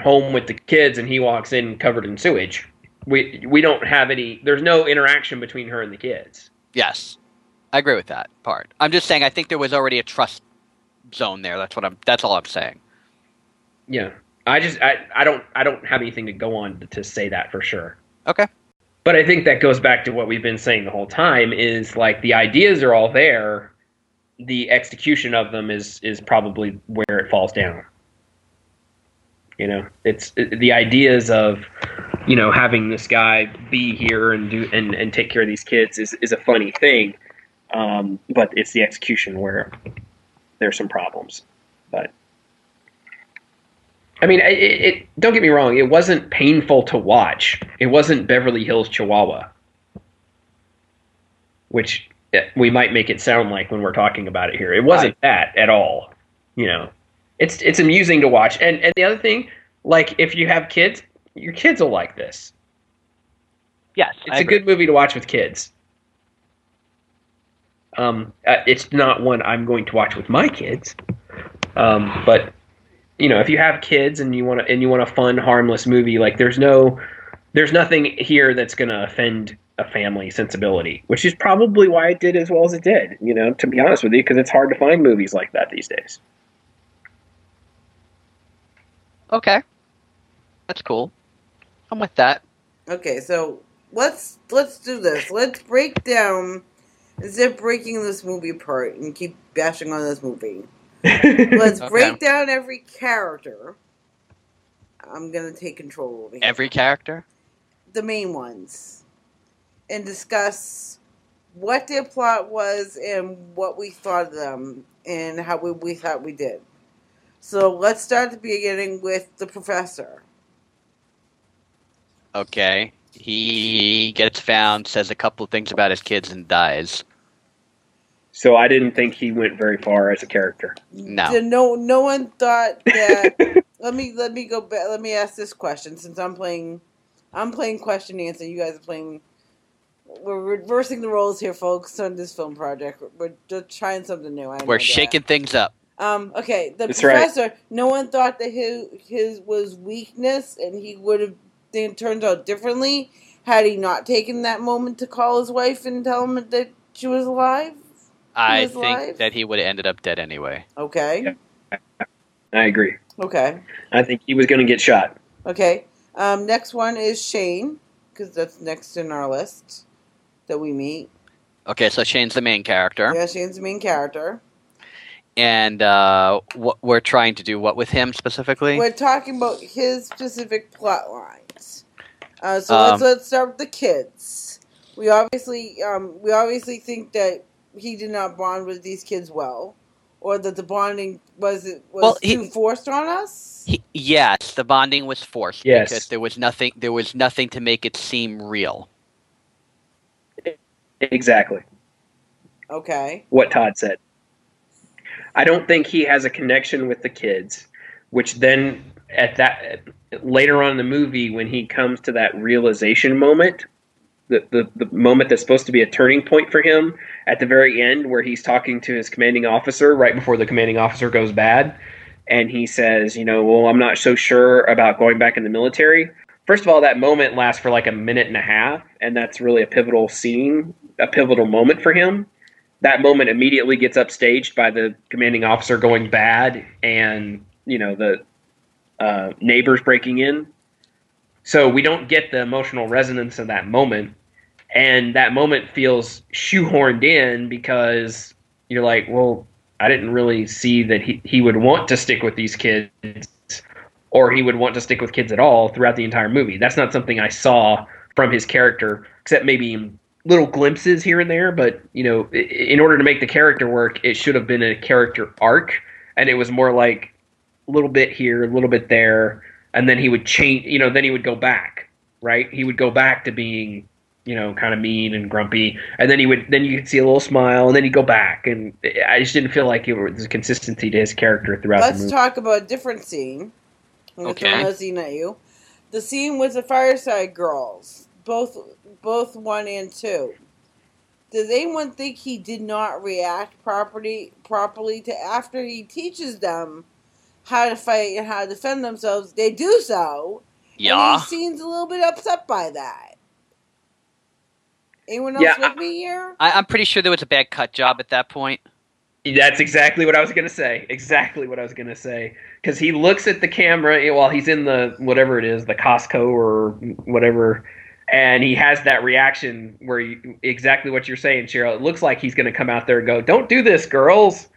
home with the kids and he walks in covered in sewage. We we don't have any. There's no interaction between her and the kids. Yes, I agree with that part. I'm just saying I think there was already a trust zone there. That's what I'm. That's all I'm saying. Yeah. I just I, I don't I don't have anything to go on to, to say that for sure. Okay. But I think that goes back to what we've been saying the whole time is like the ideas are all there. The execution of them is is probably where it falls down. You know, it's it, the ideas of you know having this guy be here and do and, and take care of these kids is is a funny thing. Um, but it's the execution where there's some problems. But I mean, it, it, don't get me wrong. It wasn't painful to watch. It wasn't Beverly Hills Chihuahua, which eh, we might make it sound like when we're talking about it here. It wasn't that at all. You know, It's it's amusing to watch. And and the other thing, like if you have kids, your kids will like this. Yes, It's a good movie to watch with kids. Um, uh, it's not one I'm going to watch with my kids. Um, but you know, if you have kids and you want to and you want a fun, harmless movie, like there's no, there's nothing here that's going to offend a family sensibility, which is probably why it did as well as it did. You know, to be honest with you, because it's hard to find movies like that these days. Okay, that's cool. I'm with that. Okay, so let's let's do this. Let's break down instead of breaking this movie apart and keep bashing on this movie. [LAUGHS] Let's Okay. break down every character. I'm gonna take control over here. Every character. the main ones, and discuss what their plot was and what we thought of them and how we, we thought we did. So let's start at the beginning with the professor. Okay. He gets found, says a couple of things about his kids, and dies. so I didn't think he went very far as a character. No. No no one thought [LAUGHS] that let me let me go back let me ask this question since I'm playing I'm playing question and answer you guys are playing we're reversing the roles here folks on this film project we're just trying something new I We're that. shaking things up. um okay the That's right. professor no one thought that his his was weakness and he would have then turned out differently had he not taken that moment to call his wife and tell him that she was alive I was think alive? that he would have ended up dead anyway. okay I agree. okay I think he was going to get shot. Okay. Um, next one is Shane, because that's next in our list that we meet. Okay, so Shane's the main character, Yeah, Shane's the main character. And uh, what we're trying to do what with him specifically? We're talking about his specific plot lines. Uh, so Um, let's let's start with the kids. We obviously um, we obviously think that he did not bond with these kids well, or that the bonding was it was Well, he- too forced on us. He, yes, the bonding was forced Yes. because there was nothing. There was nothing to make it seem real. Exactly. Okay. what Todd said. I don't think he has a connection with the kids, which then at that later on in the movie when he comes to that realization moment, the, the the moment that's supposed to be a turning point for him at the very end where he's talking to his commanding officer right before the commanding officer goes bad and he says, you know, well, I'm not so sure about going back in the military. First of all, that moment lasts for like a minute and a half, and that's really a pivotal scene, a pivotal moment for him that moment immediately gets upstaged by the commanding officer going bad and you know the uh, neighbors breaking in. So we don't get the emotional resonance of that moment. And that moment feels shoehorned in because you're like well i didn't really see that he, he would want to stick with these kids or he would want to stick with kids at all throughout the entire movie. That's not something i saw from his character except maybe little glimpses here and there, but you know, in order to make the character work, it should have been a character arc, and it was more like a little bit here, a little bit there, and then he would change. You know, then he would go back, right? He would go back to being, you know, kind of mean and grumpy, and then he would then you could see a little smile, and then he'd go back, and I just didn't feel like it was a consistency to his character throughout Let's movie. talk about a different scene. I'm Okay. throw scene at you. The scene with the fireside girls, both both one and two. Does anyone think he did not react properly properly to after he teaches them how to fight and how to defend themselves? They do so. And Yeah. he seems a little bit upset by that. Anyone else Yeah, with me here? I, I'm pretty sure there was a bad cut job at that point. That's exactly what I was going to say. Exactly what I was going to say. Because he looks at the camera while he's in the whatever it is, the Costco or whatever, and he has that reaction where you, exactly what you're saying, Cheryl. It looks like he's going to come out there and go, "Don't do this, girls."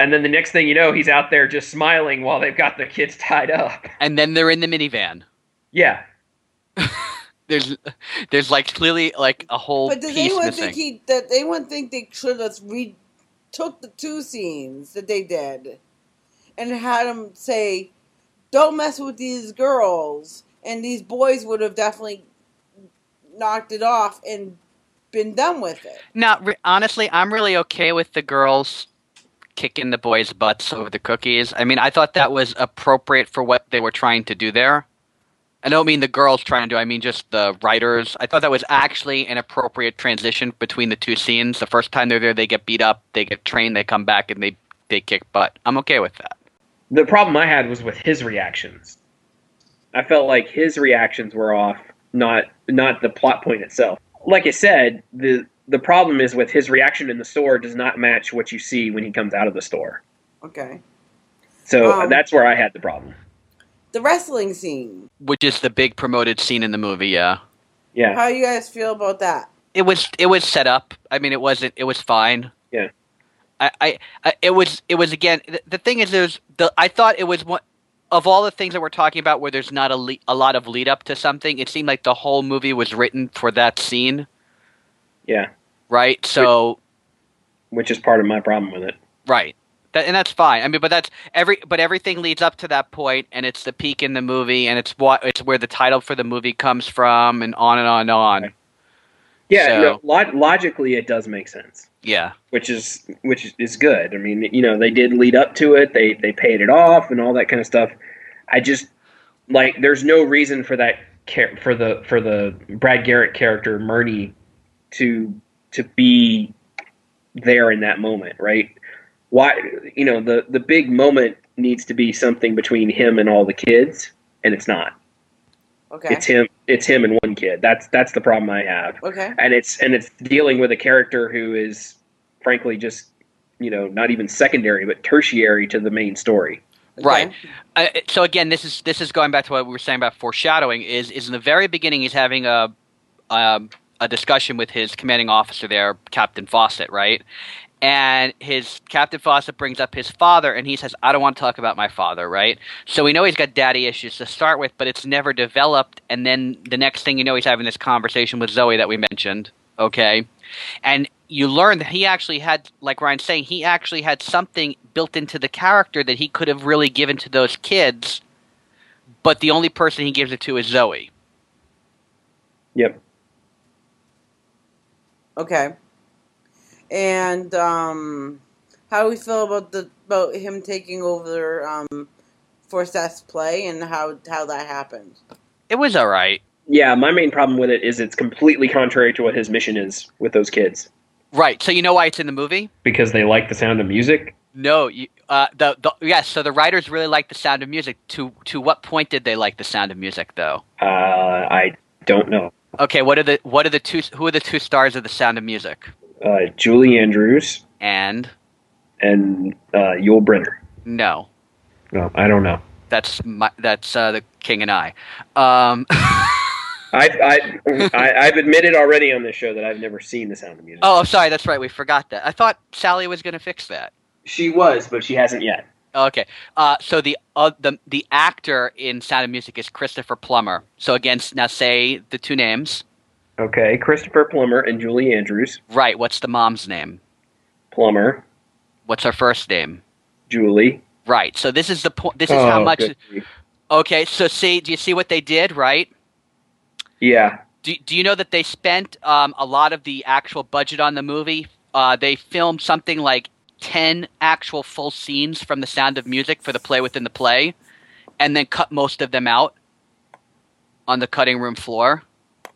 And then the next thing you know, he's out there just smiling while they've got the kids tied up. And then they're in the minivan. Yeah, [LAUGHS] There's, there's like clearly like a whole But does piece anyone missing. think he that anyone think they should have retook the two scenes that they did and had him say, "Don't mess with these girls," and these boys would have definitely knocked it off and been done with it. Now, re- honestly, I'm really okay with the girls kicking the boys' butts over the cookies. I mean, I thought that was appropriate for what they were trying to do there. I don't mean the girls trying to do. I mean just the writers. I thought that was actually an appropriate transition between the two scenes. The first time they're there, they get beat up, they get trained, they come back, and they they kick butt. I'm okay with that. The problem I had was with his reactions. I felt like his reactions were off, not not the plot point itself. Like I said, the the problem is with his reaction in the store does not match what you see when he comes out of the store. Okay. So Um, that's where I had the problem. The wrestling scene. Which is the big promoted scene in the movie. Yeah, Yeah. How you guys feel about that? it was it was set up. I mean, it wasn't. It was fine. Yeah. I, I, I it was it was again. The, the thing is, there's the I thought it was one of all the things that we're talking about where there's not a le- a lot of lead up to something. It seemed like the whole movie was written for that scene, Yeah. right? So Which is part of my problem with it. right. That, and that's fine. I mean, but that's every. But everything leads up to that point, and it's the peak in the movie, and it's what it's where the title for the movie comes from, and on and on and on. Yeah, So- no, log- logically it does make sense. Yeah, which is which is- good. I mean, you know, they did lead up to it. They they paid it off and all that kind of stuff. I just like there's no reason for that for the for the Brad Garrett character Murney to to be there in that moment, right? Why you know, the the big moment needs to be something between him and all the kids and it's not. Okay. It's him it's him and one kid. That's that's the problem I have okay. and it's and it's dealing with a character who is frankly just you know not even secondary but tertiary to the main story Right. uh, so again, this is this is going back to what we were saying about foreshadowing. Is is in the very beginning he's having a um, a discussion with his commanding officer there, Captain Fawcett, right? And his Captain Fawcett brings up his father, and he says, "I don't want to talk about my father," right? So we know he's got daddy issues to start with, but it's never developed. And then the next thing you know, he's having this conversation with Zoe that we mentioned, okay? And you learn that he actually had, like Ryan's saying, he actually had something built into the character that he could have really given to those kids, but the only person he gives it to is Zoe. yep Okay. And um, how do we feel about the about him taking over um, for Seth's play and how how that happened? It was all right. yeah my main problem with it is it's completely contrary to what his mission is with those kids Right. So you know why it's in the movie? because they like the sound of music No. You, uh, the, the yes. So the writers really like the sound of music. To to what point did they like the sound of music, though? uh, i don't know Okay. What are the what are the two? Who are the two stars of the Sound of Music? Uh, julie andrews And and uh, yul brynner no, no i don't know that's my, that's uh, the King and I. Um, [LAUGHS] I've, I, I, I've admitted already on this show that I've never seen the sound of music. oh, sorry. That's right. We forgot that. I thought Sally was going to fix that. She was, but she hasn't yet. Okay. Uh, so the uh, the the actor in Sound of Music is Christopher Plummer. So again, now say the two names. Okay, Christopher Plummer and Julie Andrews. Right. What's the mom's name? Plummer, What's her first name? Julie. Right. So this is the point. This is how Oh, much. good grief. Okay. So see, do you see what they did? Right. Yeah. Do, do you know that they spent um, a lot of the actual budget on the movie? Uh, they filmed something like 10 actual full scenes from The Sound of Music for the play within the play, and then cut most of them out on the cutting room floor.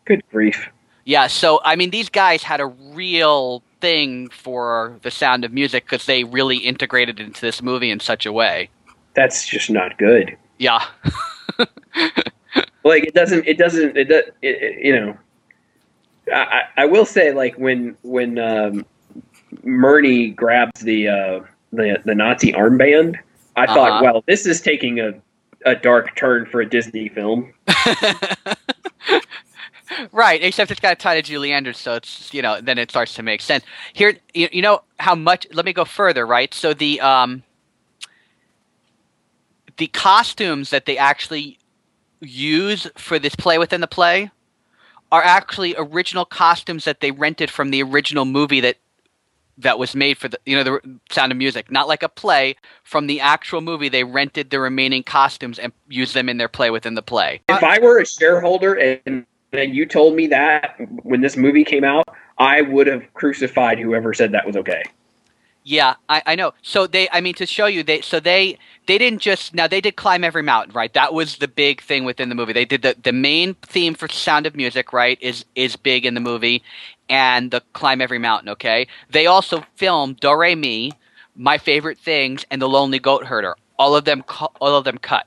Good grief. Yeah, so I mean, these guys had a real thing for The Sound of Music because they really integrated it into this movie in such a way. That's just not good. Yeah. [LAUGHS] Like it doesn't. It doesn't. It, does, it, it you know. I, I will say like when when um, Murney grabs the uh, the the Nazi armband, I thought, Uh-huh. well, this is taking a a dark turn for a Disney film. [LAUGHS] right, except it's got a tie to Julie Andrews, so it's you know then it starts to make sense. Here, you, you know how much? Let me go further. Right, so the um the costumes that they actually use for this play within the play are actually original costumes that they rented from the original movie that that was made for the you know the Sound of Music, not like a play from the actual movie. They rented the remaining costumes and used them in their play within the play. If I were a shareholder and then you told me that when this movie came out, I would have crucified whoever said that was okay. Yeah, I, I know. So they, I mean, to show you, they, so they, they didn't just now they did climb every mountain, right? That was the big thing within the movie. They did the the main theme for Sound of Music, right? Is is big in the movie, and the climb every mountain. Okay. They also filmed Do Re Mi, My Favorite Things, and The Lonely Goat Herder. All of them, all of them cut.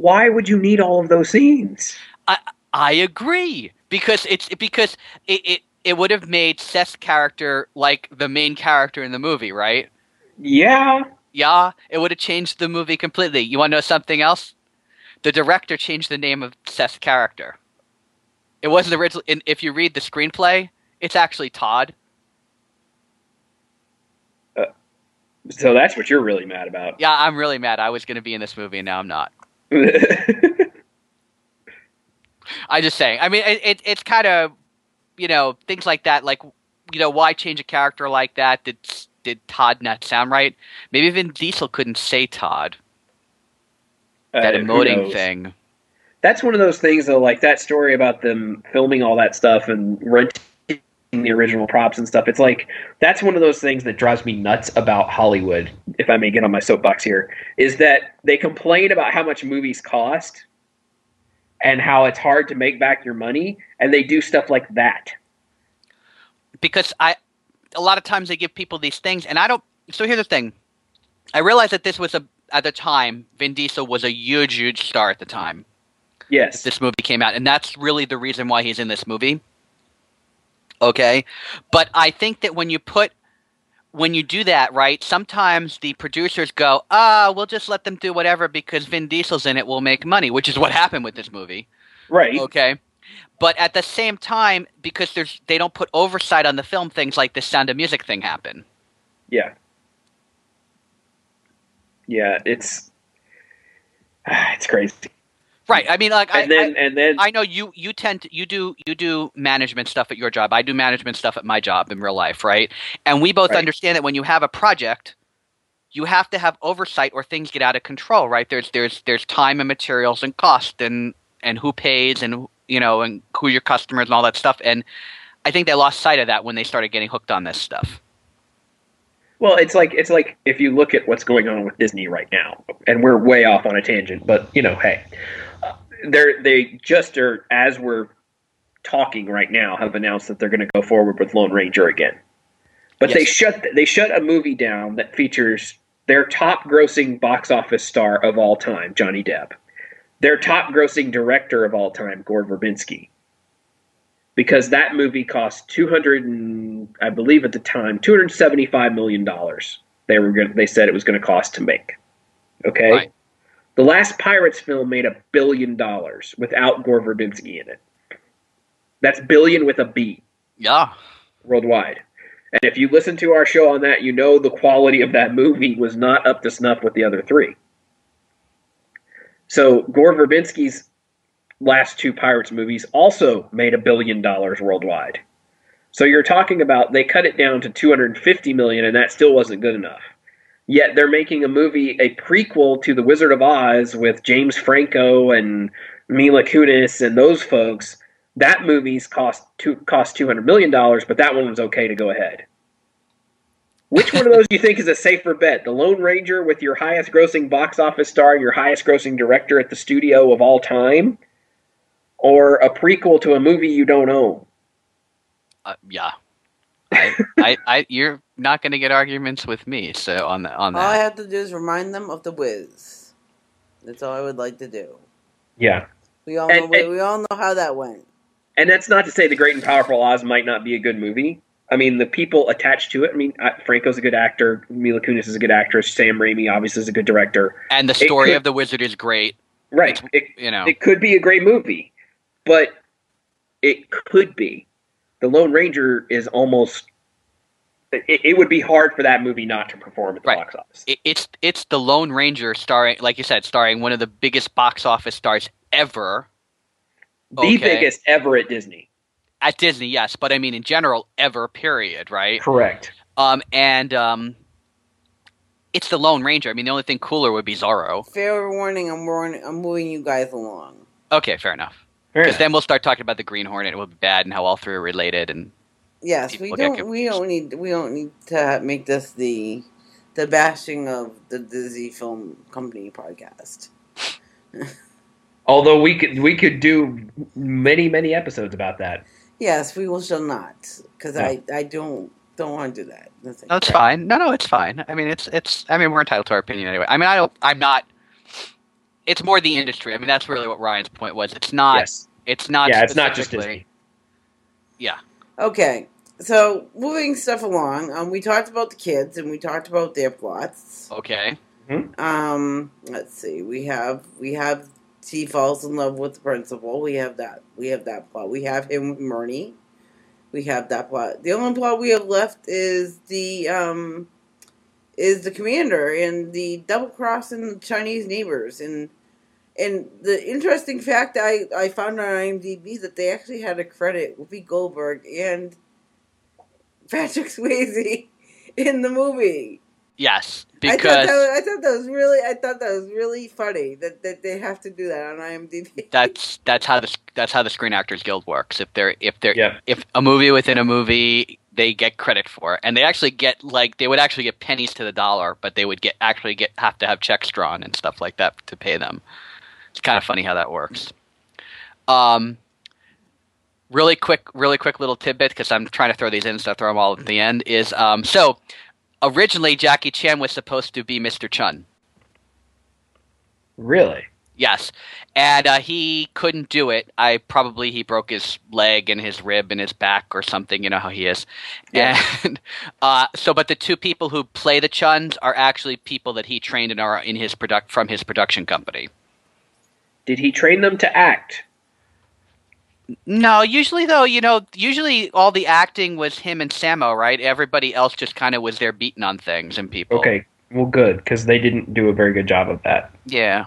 Why would you need all of those scenes? I I agree because it's because it, it it would have made Seth's character like the main character in the movie, right? Yeah. Yeah, it would have changed the movie completely. You want to know something else? The director changed the name of Seth's character. It wasn't originally. If you read the screenplay, it's actually Todd. Uh, so that's what you're really mad about. Yeah, I'm really mad. I was going to be in this movie, and now I'm not. [LAUGHS] I just saying. I mean, it, it it's kind of, you know, things like that. Like, you know, why change a character like that? Did did Todd not sound right? Maybe even Diesel couldn't say Todd. That Uh, emoting thing. That's one of those things, though. Like that story about them filming all that stuff and renting the original props and stuff. It's like that's one of those things that drives me nuts about Hollywood. If I may get on my soapbox here, is that they complain about how much movies cost and how it's hard to make back your money, and they do stuff like that. because I a lot of times they give people these things, and I don't. So here's the thing: I realized that this was a at the time Vin Diesel was a huge, huge star at the time Yes. this movie came out, and that's really the reason why he's in this movie. Okay, but I think that when you put when you do that, right? Sometimes the producers go, "Ah, we'll just let them do whatever because Vin Diesel's in it. We'll make money," which is what [LAUGHS] happened with this movie. right. Okay. But at the same time, because there's they don't put oversight on the film, things like the Sound of Music thing happen. Yeah. Yeah, it's [SIGHS] it's crazy. Right. I mean, like I, And then I, and then I know you you tend to you do you do management stuff at your job. I do management stuff at my job in real life, right? And we both Right. understand that when you have a project, you have to have oversight or things get out of control, right? There's there's there's time and materials and cost and and who pays and you know and who your customers and all that stuff. And I think they lost sight of that when they started getting hooked on this stuff. Well, it's like it's like if you look at what's going on with Disney right now, and we're way off on a tangent, but you know, hey, they're they just are as we're talking right now have announced that they're going to go forward with Lone Ranger again. But they shut they shut a movie down that features their top grossing box office star of all time, Johnny Depp, their top grossing director of all time, Gore Verbinski, because that movie cost 200 and I believe at the time 275 million dollars. They were going they said it was going to cost to make. Okay? Right. The last Pirates film made a billion dollars without Gore Verbinski in it. That's billion with a B Yeah. worldwide. And if you listen to our show on that, you know the quality of that movie was not up to snuff with the other three. So Gore Verbinski's last two Pirates movies also made a billion dollars worldwide. So you're talking about they cut it down to 250 million and that still wasn't good enough. Yet they're making a movie, a prequel to The Wizard of Oz with James Franco and Mila Kunis and those folks. That movie's cost two, cost 200 million dollars, but that one was okay to go ahead. Which one of those do you think is a safer bet? The Lone Ranger with your highest grossing box office star and your highest grossing director at the studio of all time? Or a prequel to a movie you don't own? Uh, yeah. I, I, I, you're not going to get arguments with me. So on the, on All I have to do is remind them of the Wiz. That's all I would like to do. Yeah. We all And- know. and- we all know how that went. And that's not to say The Great and Powerful Oz might not be a good movie. I mean, the people attached to it. I mean, uh, Franco's a good actor. Mila Kunis is a good actress. Sam Raimi obviously is a good director. and the story could- of the wizard is great. Right. It, You know, it could be a great movie, but it could be. The Lone Ranger is almost. It, it would be hard for that movie not to perform at the Right. box office. it, it's it's the Lone Ranger starring, like you said, starring one of the biggest box office stars ever The okay. biggest ever at Disney. at Disney. Yes, but I mean in general, ever. Period. Right. Correct. Um, and um, it's the Lone Ranger. I mean, the only thing cooler would be Zorro. Fair warning. I'm warning. I'm moving you guys along. Okay, fair enough. Because then we'll start talking about the Green Hornet. It will be bad and how all three are related. And Yes, we don't. We don't need. We don't need to make this the the bashing of the Disney Film Company podcast. [LAUGHS] Although we could we could do many many episodes about that. Yes, we will shall not because No. I I don't don't want to do that. That's No, it's fine. No, no, it's fine. I mean, it's it's. I mean, we're entitled to our opinion anyway. I mean, I don't. I'm not. It's more the industry. I mean, that's really what Ryan's point was. It's not. yes. It's not. yeah, it's not just Disney. Yeah. Okay, so moving stuff along, um, we talked about the kids and we talked about their plots. Okay. Um, let's see, we have we have he falls in love with the principal. We have that. We have that plot. We have him with Murney. We have that plot. The only plot we have left is the um is the commander and the double crossing Chinese neighbors and and the interesting fact I, I found on IMDb that they actually had a credit Whoopi Goldberg and Patrick [LAUGHS] Swayze in the movie. Yes, I thought, because that was, I thought that was really I thought that was really funny that, that they have to do that on IMDb. [LAUGHS] that's that's how the that's how the Screen Actors Guild works. If they're if they're Yeah. if a movie within a movie, they get credit for, it. and they actually get like they would actually get pennies to the dollar, but they would get actually get have to have checks drawn and stuff like that to pay them. It's kind of funny how that works. Um, really quick, really quick little tidbit because I'm trying to throw these in, so I throw them all at the end. Is um, so originally Jackie Chan was supposed to be Mr. Chun. Really? Yes, and uh, he couldn't do it. I probably he broke his leg and his rib and his back or something. You know how he is. Yeah. And [LAUGHS] uh, so, but the two people who play the Chuns are actually people that he trained and are in his product from his production company. Did he train them to act? No, usually though, you know, usually all the acting was him and Sammo, right? Everybody else just kind of was there beating on things and people. Okay, well, good because they didn't do a very good job of that. Yeah.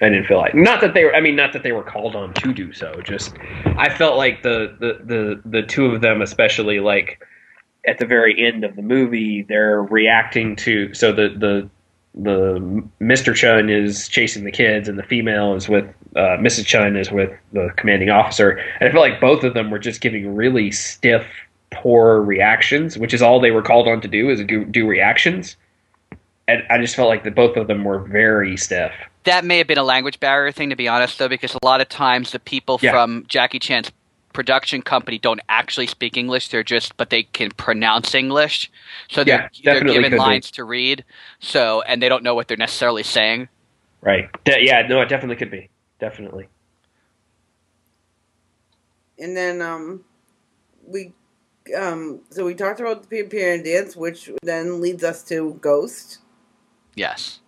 I didn't feel like not that they were. I mean, not that they were called on to do so. Just I felt like the the the the two of them, especially like at the very end of the movie, they're reacting to. So the the the Mr. Chun is chasing the kids, and the female is with uh, Mrs. Chun is with the commanding officer. And I feel like both of them were just giving really stiff, poor reactions, which is all they were called on to do is do, do reactions. And I just felt like that both of them were very stiff. That may have been a language barrier thing, to be honest, though, because a lot of times the people Yeah. from Jackie Chan's production company don't actually speak English. They're just, but they can pronounce English, so they're, Yeah, they're given could be. lines to read. So, and they don't know what they're necessarily saying. Right. De- yeah, no, it definitely could be. Definitely. And then um we um so we talked about the Peter Pan dance, which then leads us to Ghost. Yes.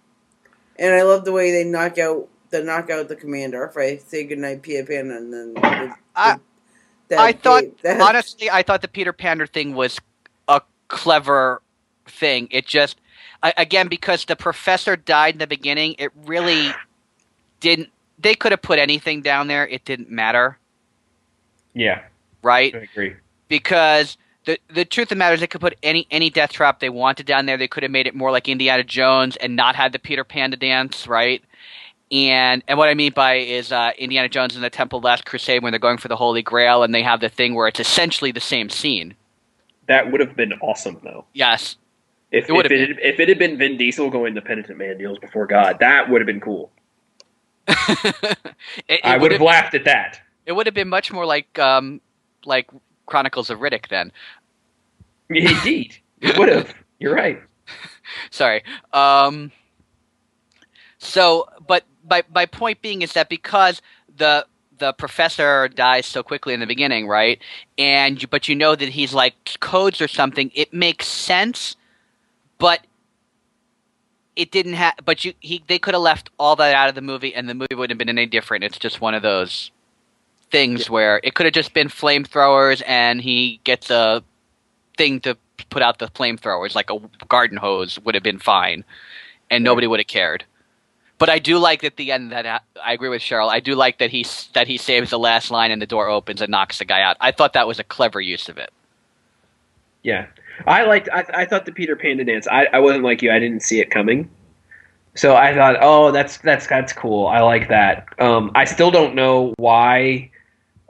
And I love the way they knock out the knock out the commander. If I say goodnight, Peter Pan, and then the, I- that- I thought, that- [LAUGHS] honestly, I thought the Peter Panda thing was a clever thing. It just, I, again, because the professor died in the beginning, it really didn't. They could have put anything down there; it didn't matter, Yeah, right? I agree. because the the truth of the matter is they could put any any death trap they wanted down there. They could have made it more like Indiana Jones and not had the Peter Panda dance, right? And and what I mean by is uh, Indiana Jones and the Temple of Last Crusade when they're going for the Holy Grail and they have the thing where it's essentially the same scene. That would have been awesome, though. Yes, If It if it, if it had been Vin Diesel going to penitent man deals before God, that would have been cool. [LAUGHS] it, I would have laughed at that. it would have been much more like um like Chronicles of Riddick then. Indeed, it would have. You're right. [LAUGHS] Sorry. Um, so, but my my point being is that because the the professor dies so quickly in the beginning, right? And you, but you know that he's like codes or something. It makes sense, but it didn't have. But you he they could have left all that out of the movie, and the movie wouldn't have been any different. It's just one of those things where it could have just been flamethrowers, and he gets a thing to put out the flamethrowers, like a garden hose, would have been fine, and nobody would have cared. But I do like at the end that I agree with Cheryl. I do like that he that he saves the last line and the door opens and knocks the guy out. I thought that was a clever use of it. Yeah, I liked. I, I thought the Peter Panda dance. I, I wasn't like you. I didn't see it coming. So I thought, oh, that's that's that's cool. I like that. Um, I still don't know why.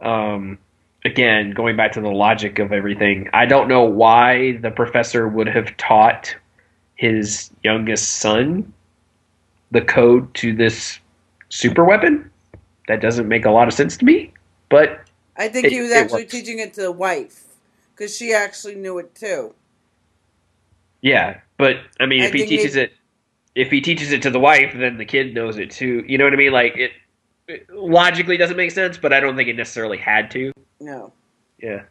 Um, again, going back to the logic of everything, I don't know why the professor would have taught his youngest son the code to this super weapon. That doesn't make a lot of sense to me. But I think It- he was actually teaching it to the wife because she actually knew it too. yeah, but I mean, I if he teaches it- it, if he teaches it to the wife, then the kid knows it too. You know what I mean? Like it, it logically doesn't make sense, but I don't think it necessarily had to. No. Yeah.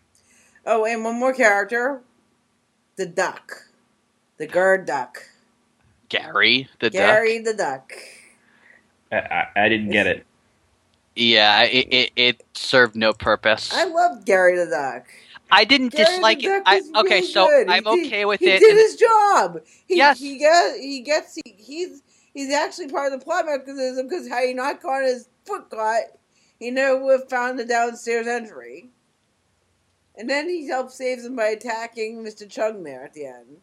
Oh, and one more character, the duck, the guard duck, Gary the duck. Gary the duck. I, I, I didn't get it. Yeah, it, it it served no purpose. I love Gary the duck. I didn't Gary dislike it. I, was okay, really so good. I'm He okay with he it. He did his job. He, Yes. he gets he gets he, he's he's actually part of the plot mechanism because had he not gotten his foot caught, he never would have found the downstairs entry. And then he helps saves him by attacking Mr. Chun there at the end.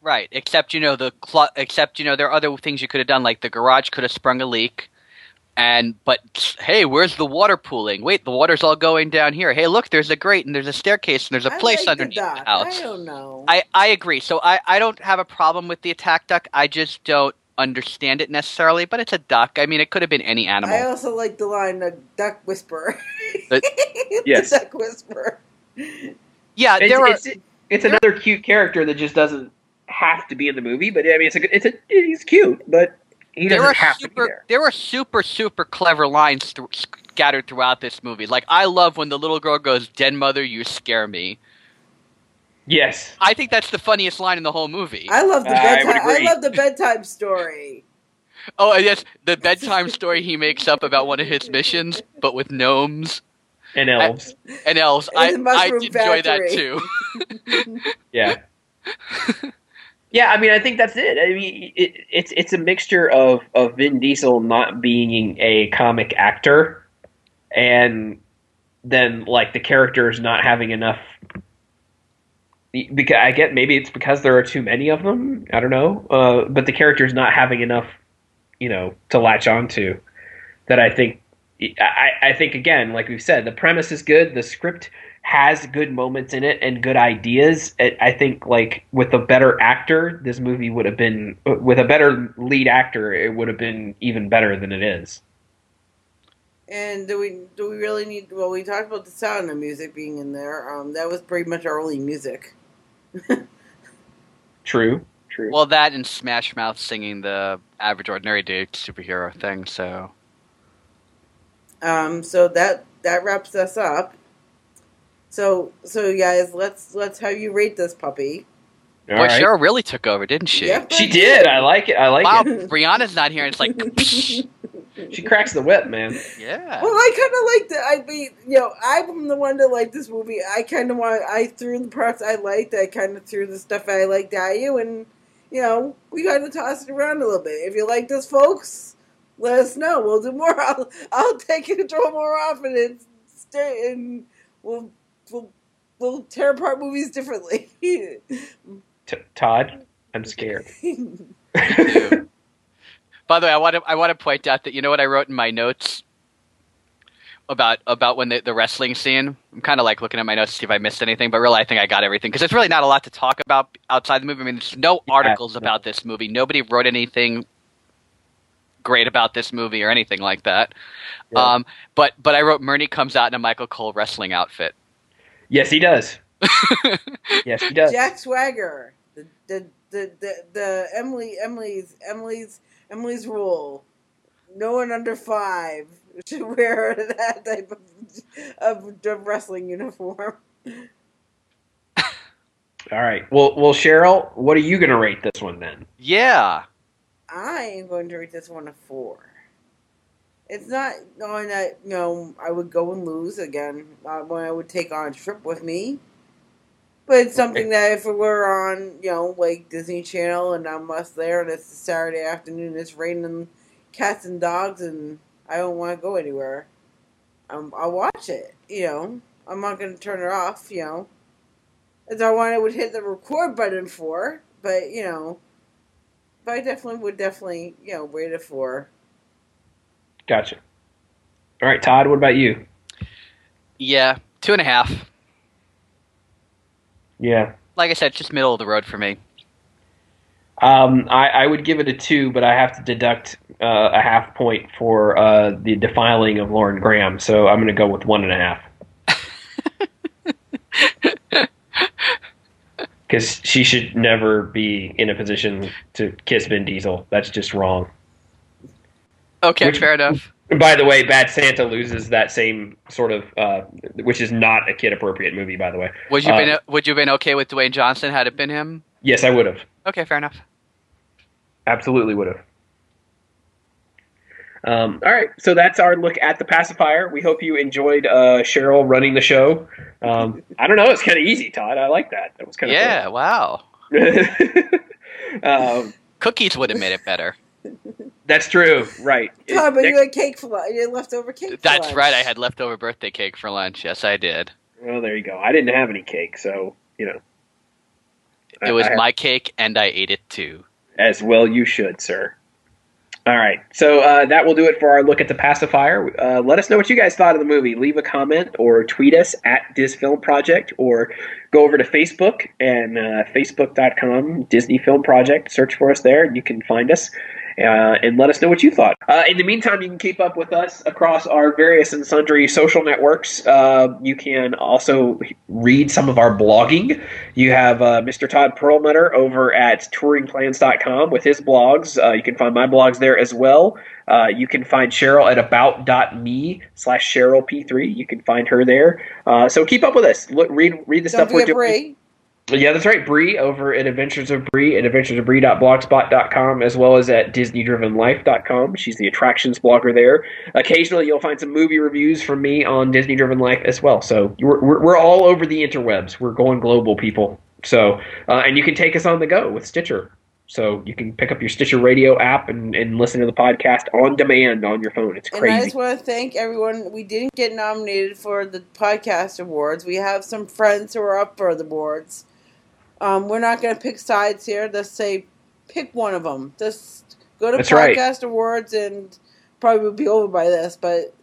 Right, except you know the cl- except you know there are other things you could have done, like the garage could have sprung a leak, and but hey, where's the water pooling? Wait, the water's all going down here. Hey, look, there's a grate and there's a staircase and there's a I place like underneath the, duck. house. I don't know. I I agree. So I I don't have a problem with the attack duck. I just don't understand it necessarily. But it's a duck. I mean, it could have been any animal. I also like the line "the duck whisper." [LAUGHS] But- Yes. the duck whisper. yeah, It's, there are. it's, it's another cute character that just doesn't have to be in the movie. But I mean, it's a it's a he's cute, but he there doesn't are have to be super there. there are super super clever lines th- scattered throughout this movie. Like I love when the little girl goes, "Den mother, you scare me." Yes. I think that's the funniest line in the whole movie. I love the I bedtime. I, agree. love the bedtime story. [LAUGHS] oh, yes, the bedtime story he makes up about one of his missions, but with gnomes And elves. and elves. I I mushroom enjoy that too. [LAUGHS] Yeah. [LAUGHS] yeah, I mean, I think that's it. I mean, it, it's it's a mixture of of Vin Diesel not being a comic actor, and then like the characters not having enough. Because I get maybe it's because there are too many of them. I don't know, uh, but the characters not having enough, you know, to latch onto. That I think, I, I think again, like we said, the premise is good. The script has good moments in it and good ideas. I I think like with a better actor, this movie would have been with a better lead actor, it would have been even better than it is. And do we do we really need? Well, we talked about the sound and music being in there. Um, that was pretty much our only music. [LAUGHS] True. True. well, that and Smash Mouth singing the average ordinary dude superhero thing. So Um, so that that wraps us up. So so guys, let's let's have you rate this puppy. All boy, right. Cheryl really took over, didn't she? Yep. She did. I like it. I like Wow, it. [LAUGHS] Brianna's not here, and it's like, [LAUGHS] She cracks the whip, man. yeah. Well, I kind of like it. I mean, you know, I'm the one that liked this movie. I kind of want. I threw the parts I liked. I kind of threw the stuff I liked at you, and you know, we kind of toss it around a little bit. If you like this, folks, let us know. We'll do more. [LAUGHS] I'll I'll take control more often and stay and we'll we'll we'll tear apart movies differently. T- Todd, I'm [LAUGHS] scared. [LAUGHS] By the way, I want to I want to point out that you know what I wrote in my notes about about when the, the wrestling scene. I'm kind of like looking at my notes to see if I missed anything, but really I think I got everything because there's really not a lot to talk about outside the movie. I mean, there's no articles no. about this movie. Nobody wrote anything great about this movie or anything like that. Yeah. Um, but but I wrote Murney comes out in a Michael Cole wrestling outfit. Yes, he does. [LAUGHS] Yes, he does. Jack Swagger, the the, the the the Emily Emily's Emily's Emily's rule. No one under five should [LAUGHS] wear that type of, of, of wrestling uniform. [LAUGHS] All right. Well, well, Cheryl, what are you going to rate this one then? yeah. I am going to rate this one a four. It's not knowing that you know I would go and lose again uh, when I would take on a trip with me, but it's something that if it were on you know like Disney Channel and I'm us there and it's a Saturday afternoon, it's raining cats and dogs and I don't want to go anywhere, um, I'll watch it. You know, I'm not going to turn it off. You know, as I want, I would hit the record button for, but you know. But I definitely would definitely, you know, wait it for. Gotcha. All right, Todd, what about you? Yeah. Two and a half. Yeah. Like I said, just middle of the road for me. Um, I, I would give it a two, but I have to deduct uh, a half point for uh, the defiling of Lauren Graham, so I'm going to go with one and a half. [LAUGHS] Because she should never be in a position to kiss Vin Diesel. That's just wrong. Okay, Which- fair enough. By the way, Bad Santa loses that same sort of, uh, which is not a kid appropriate movie, by the way. Would you Uh, been Would you been okay with Dwayne Johnson had it been him? Yes, I would have. Okay, fair enough. Absolutely would have. Um, all right, so that's our look at the pacifier. We hope you enjoyed uh, Cheryl running the show. Um, I don't know, it's kind of easy, Todd. I like that. That was kind of Yeah, wow. [LAUGHS] um, Cookies would have made it better. That's true, right? [LAUGHS] Todd, but Next- you had cake for lunch. You had leftover cake. For That's lunch. right. I had leftover birthday cake for lunch. Yes, I did. well, there you go. I didn't have any cake, so you know. I- It was I have- my cake, and I ate it too. As well, you should, sir. All right, so uh, that will do it for our look at the pacifier. Uh, let us know what you guys thought of the movie. Leave a comment or tweet us at Diz Film Project, or go over to Facebook and uh, Facebook.com Disney Film Project. Search for us there, and you can find us. Uh, and let us know what you thought. Uh, in the meantime, you can keep up with us across our various and sundry social networks. Uh, you can also read some of our blogging. You have uh, Mr. Todd Perlmutter over at touringplans.com with his blogs. Uh, you can find my blogs there as well. Uh, you can find Cheryl at about.me slash Cheryl P3. You can find her there. Uh, so keep up with us. Look, read read the Don't stuff we're doing. Yeah, that's right. Bree over at Adventures of Bree at adventuresofbree.blogspot.com as well as at DisneyDrivenLife.com. She's the attractions blogger there. Occasionally, you'll find some movie reviews from me on Disney Driven Life as well. So we're, we're, we're all over the interwebs. We're going global, people. So, uh, and you can take us on the go with Stitcher. So you can pick up your Stitcher Radio app and, and listen to the podcast on demand on your phone. It's And I just want to thank everyone. We didn't get nominated for the podcast awards. We have some friends who are up for the awards. Um, we're not going to pick sides here. Let's say pick one of them. Just go to That's right. podcast awards and probably will be over by this. But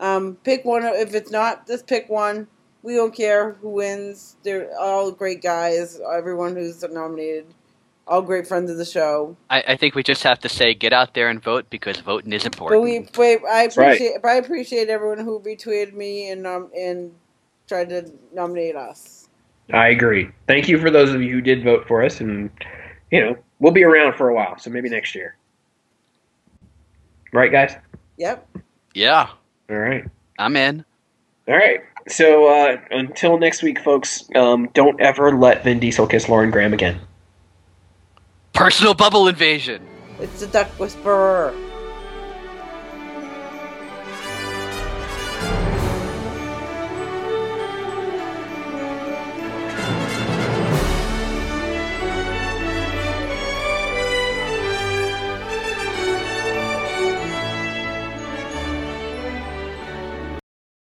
um, pick one. If it's not, just pick one. We don't care who wins. They're all great guys. Everyone who's nominated, all great friends of the show. I, I think we just have to say, get out there and vote because voting is But important. we, but I That's right. appreciate, but I appreciate everyone who retweeted me and um and tried to nominate us. I agree. Thank you for those of you who did vote for us. And, you know, we'll be around for a while. So maybe next year. Right, guys? Yep. yeah, All right. I'm in. All right. So uh, until next week, folks, um, don't ever let Vin Diesel kiss Lauren Graham again. Personal bubble invasion. It's the Duck Whisperer.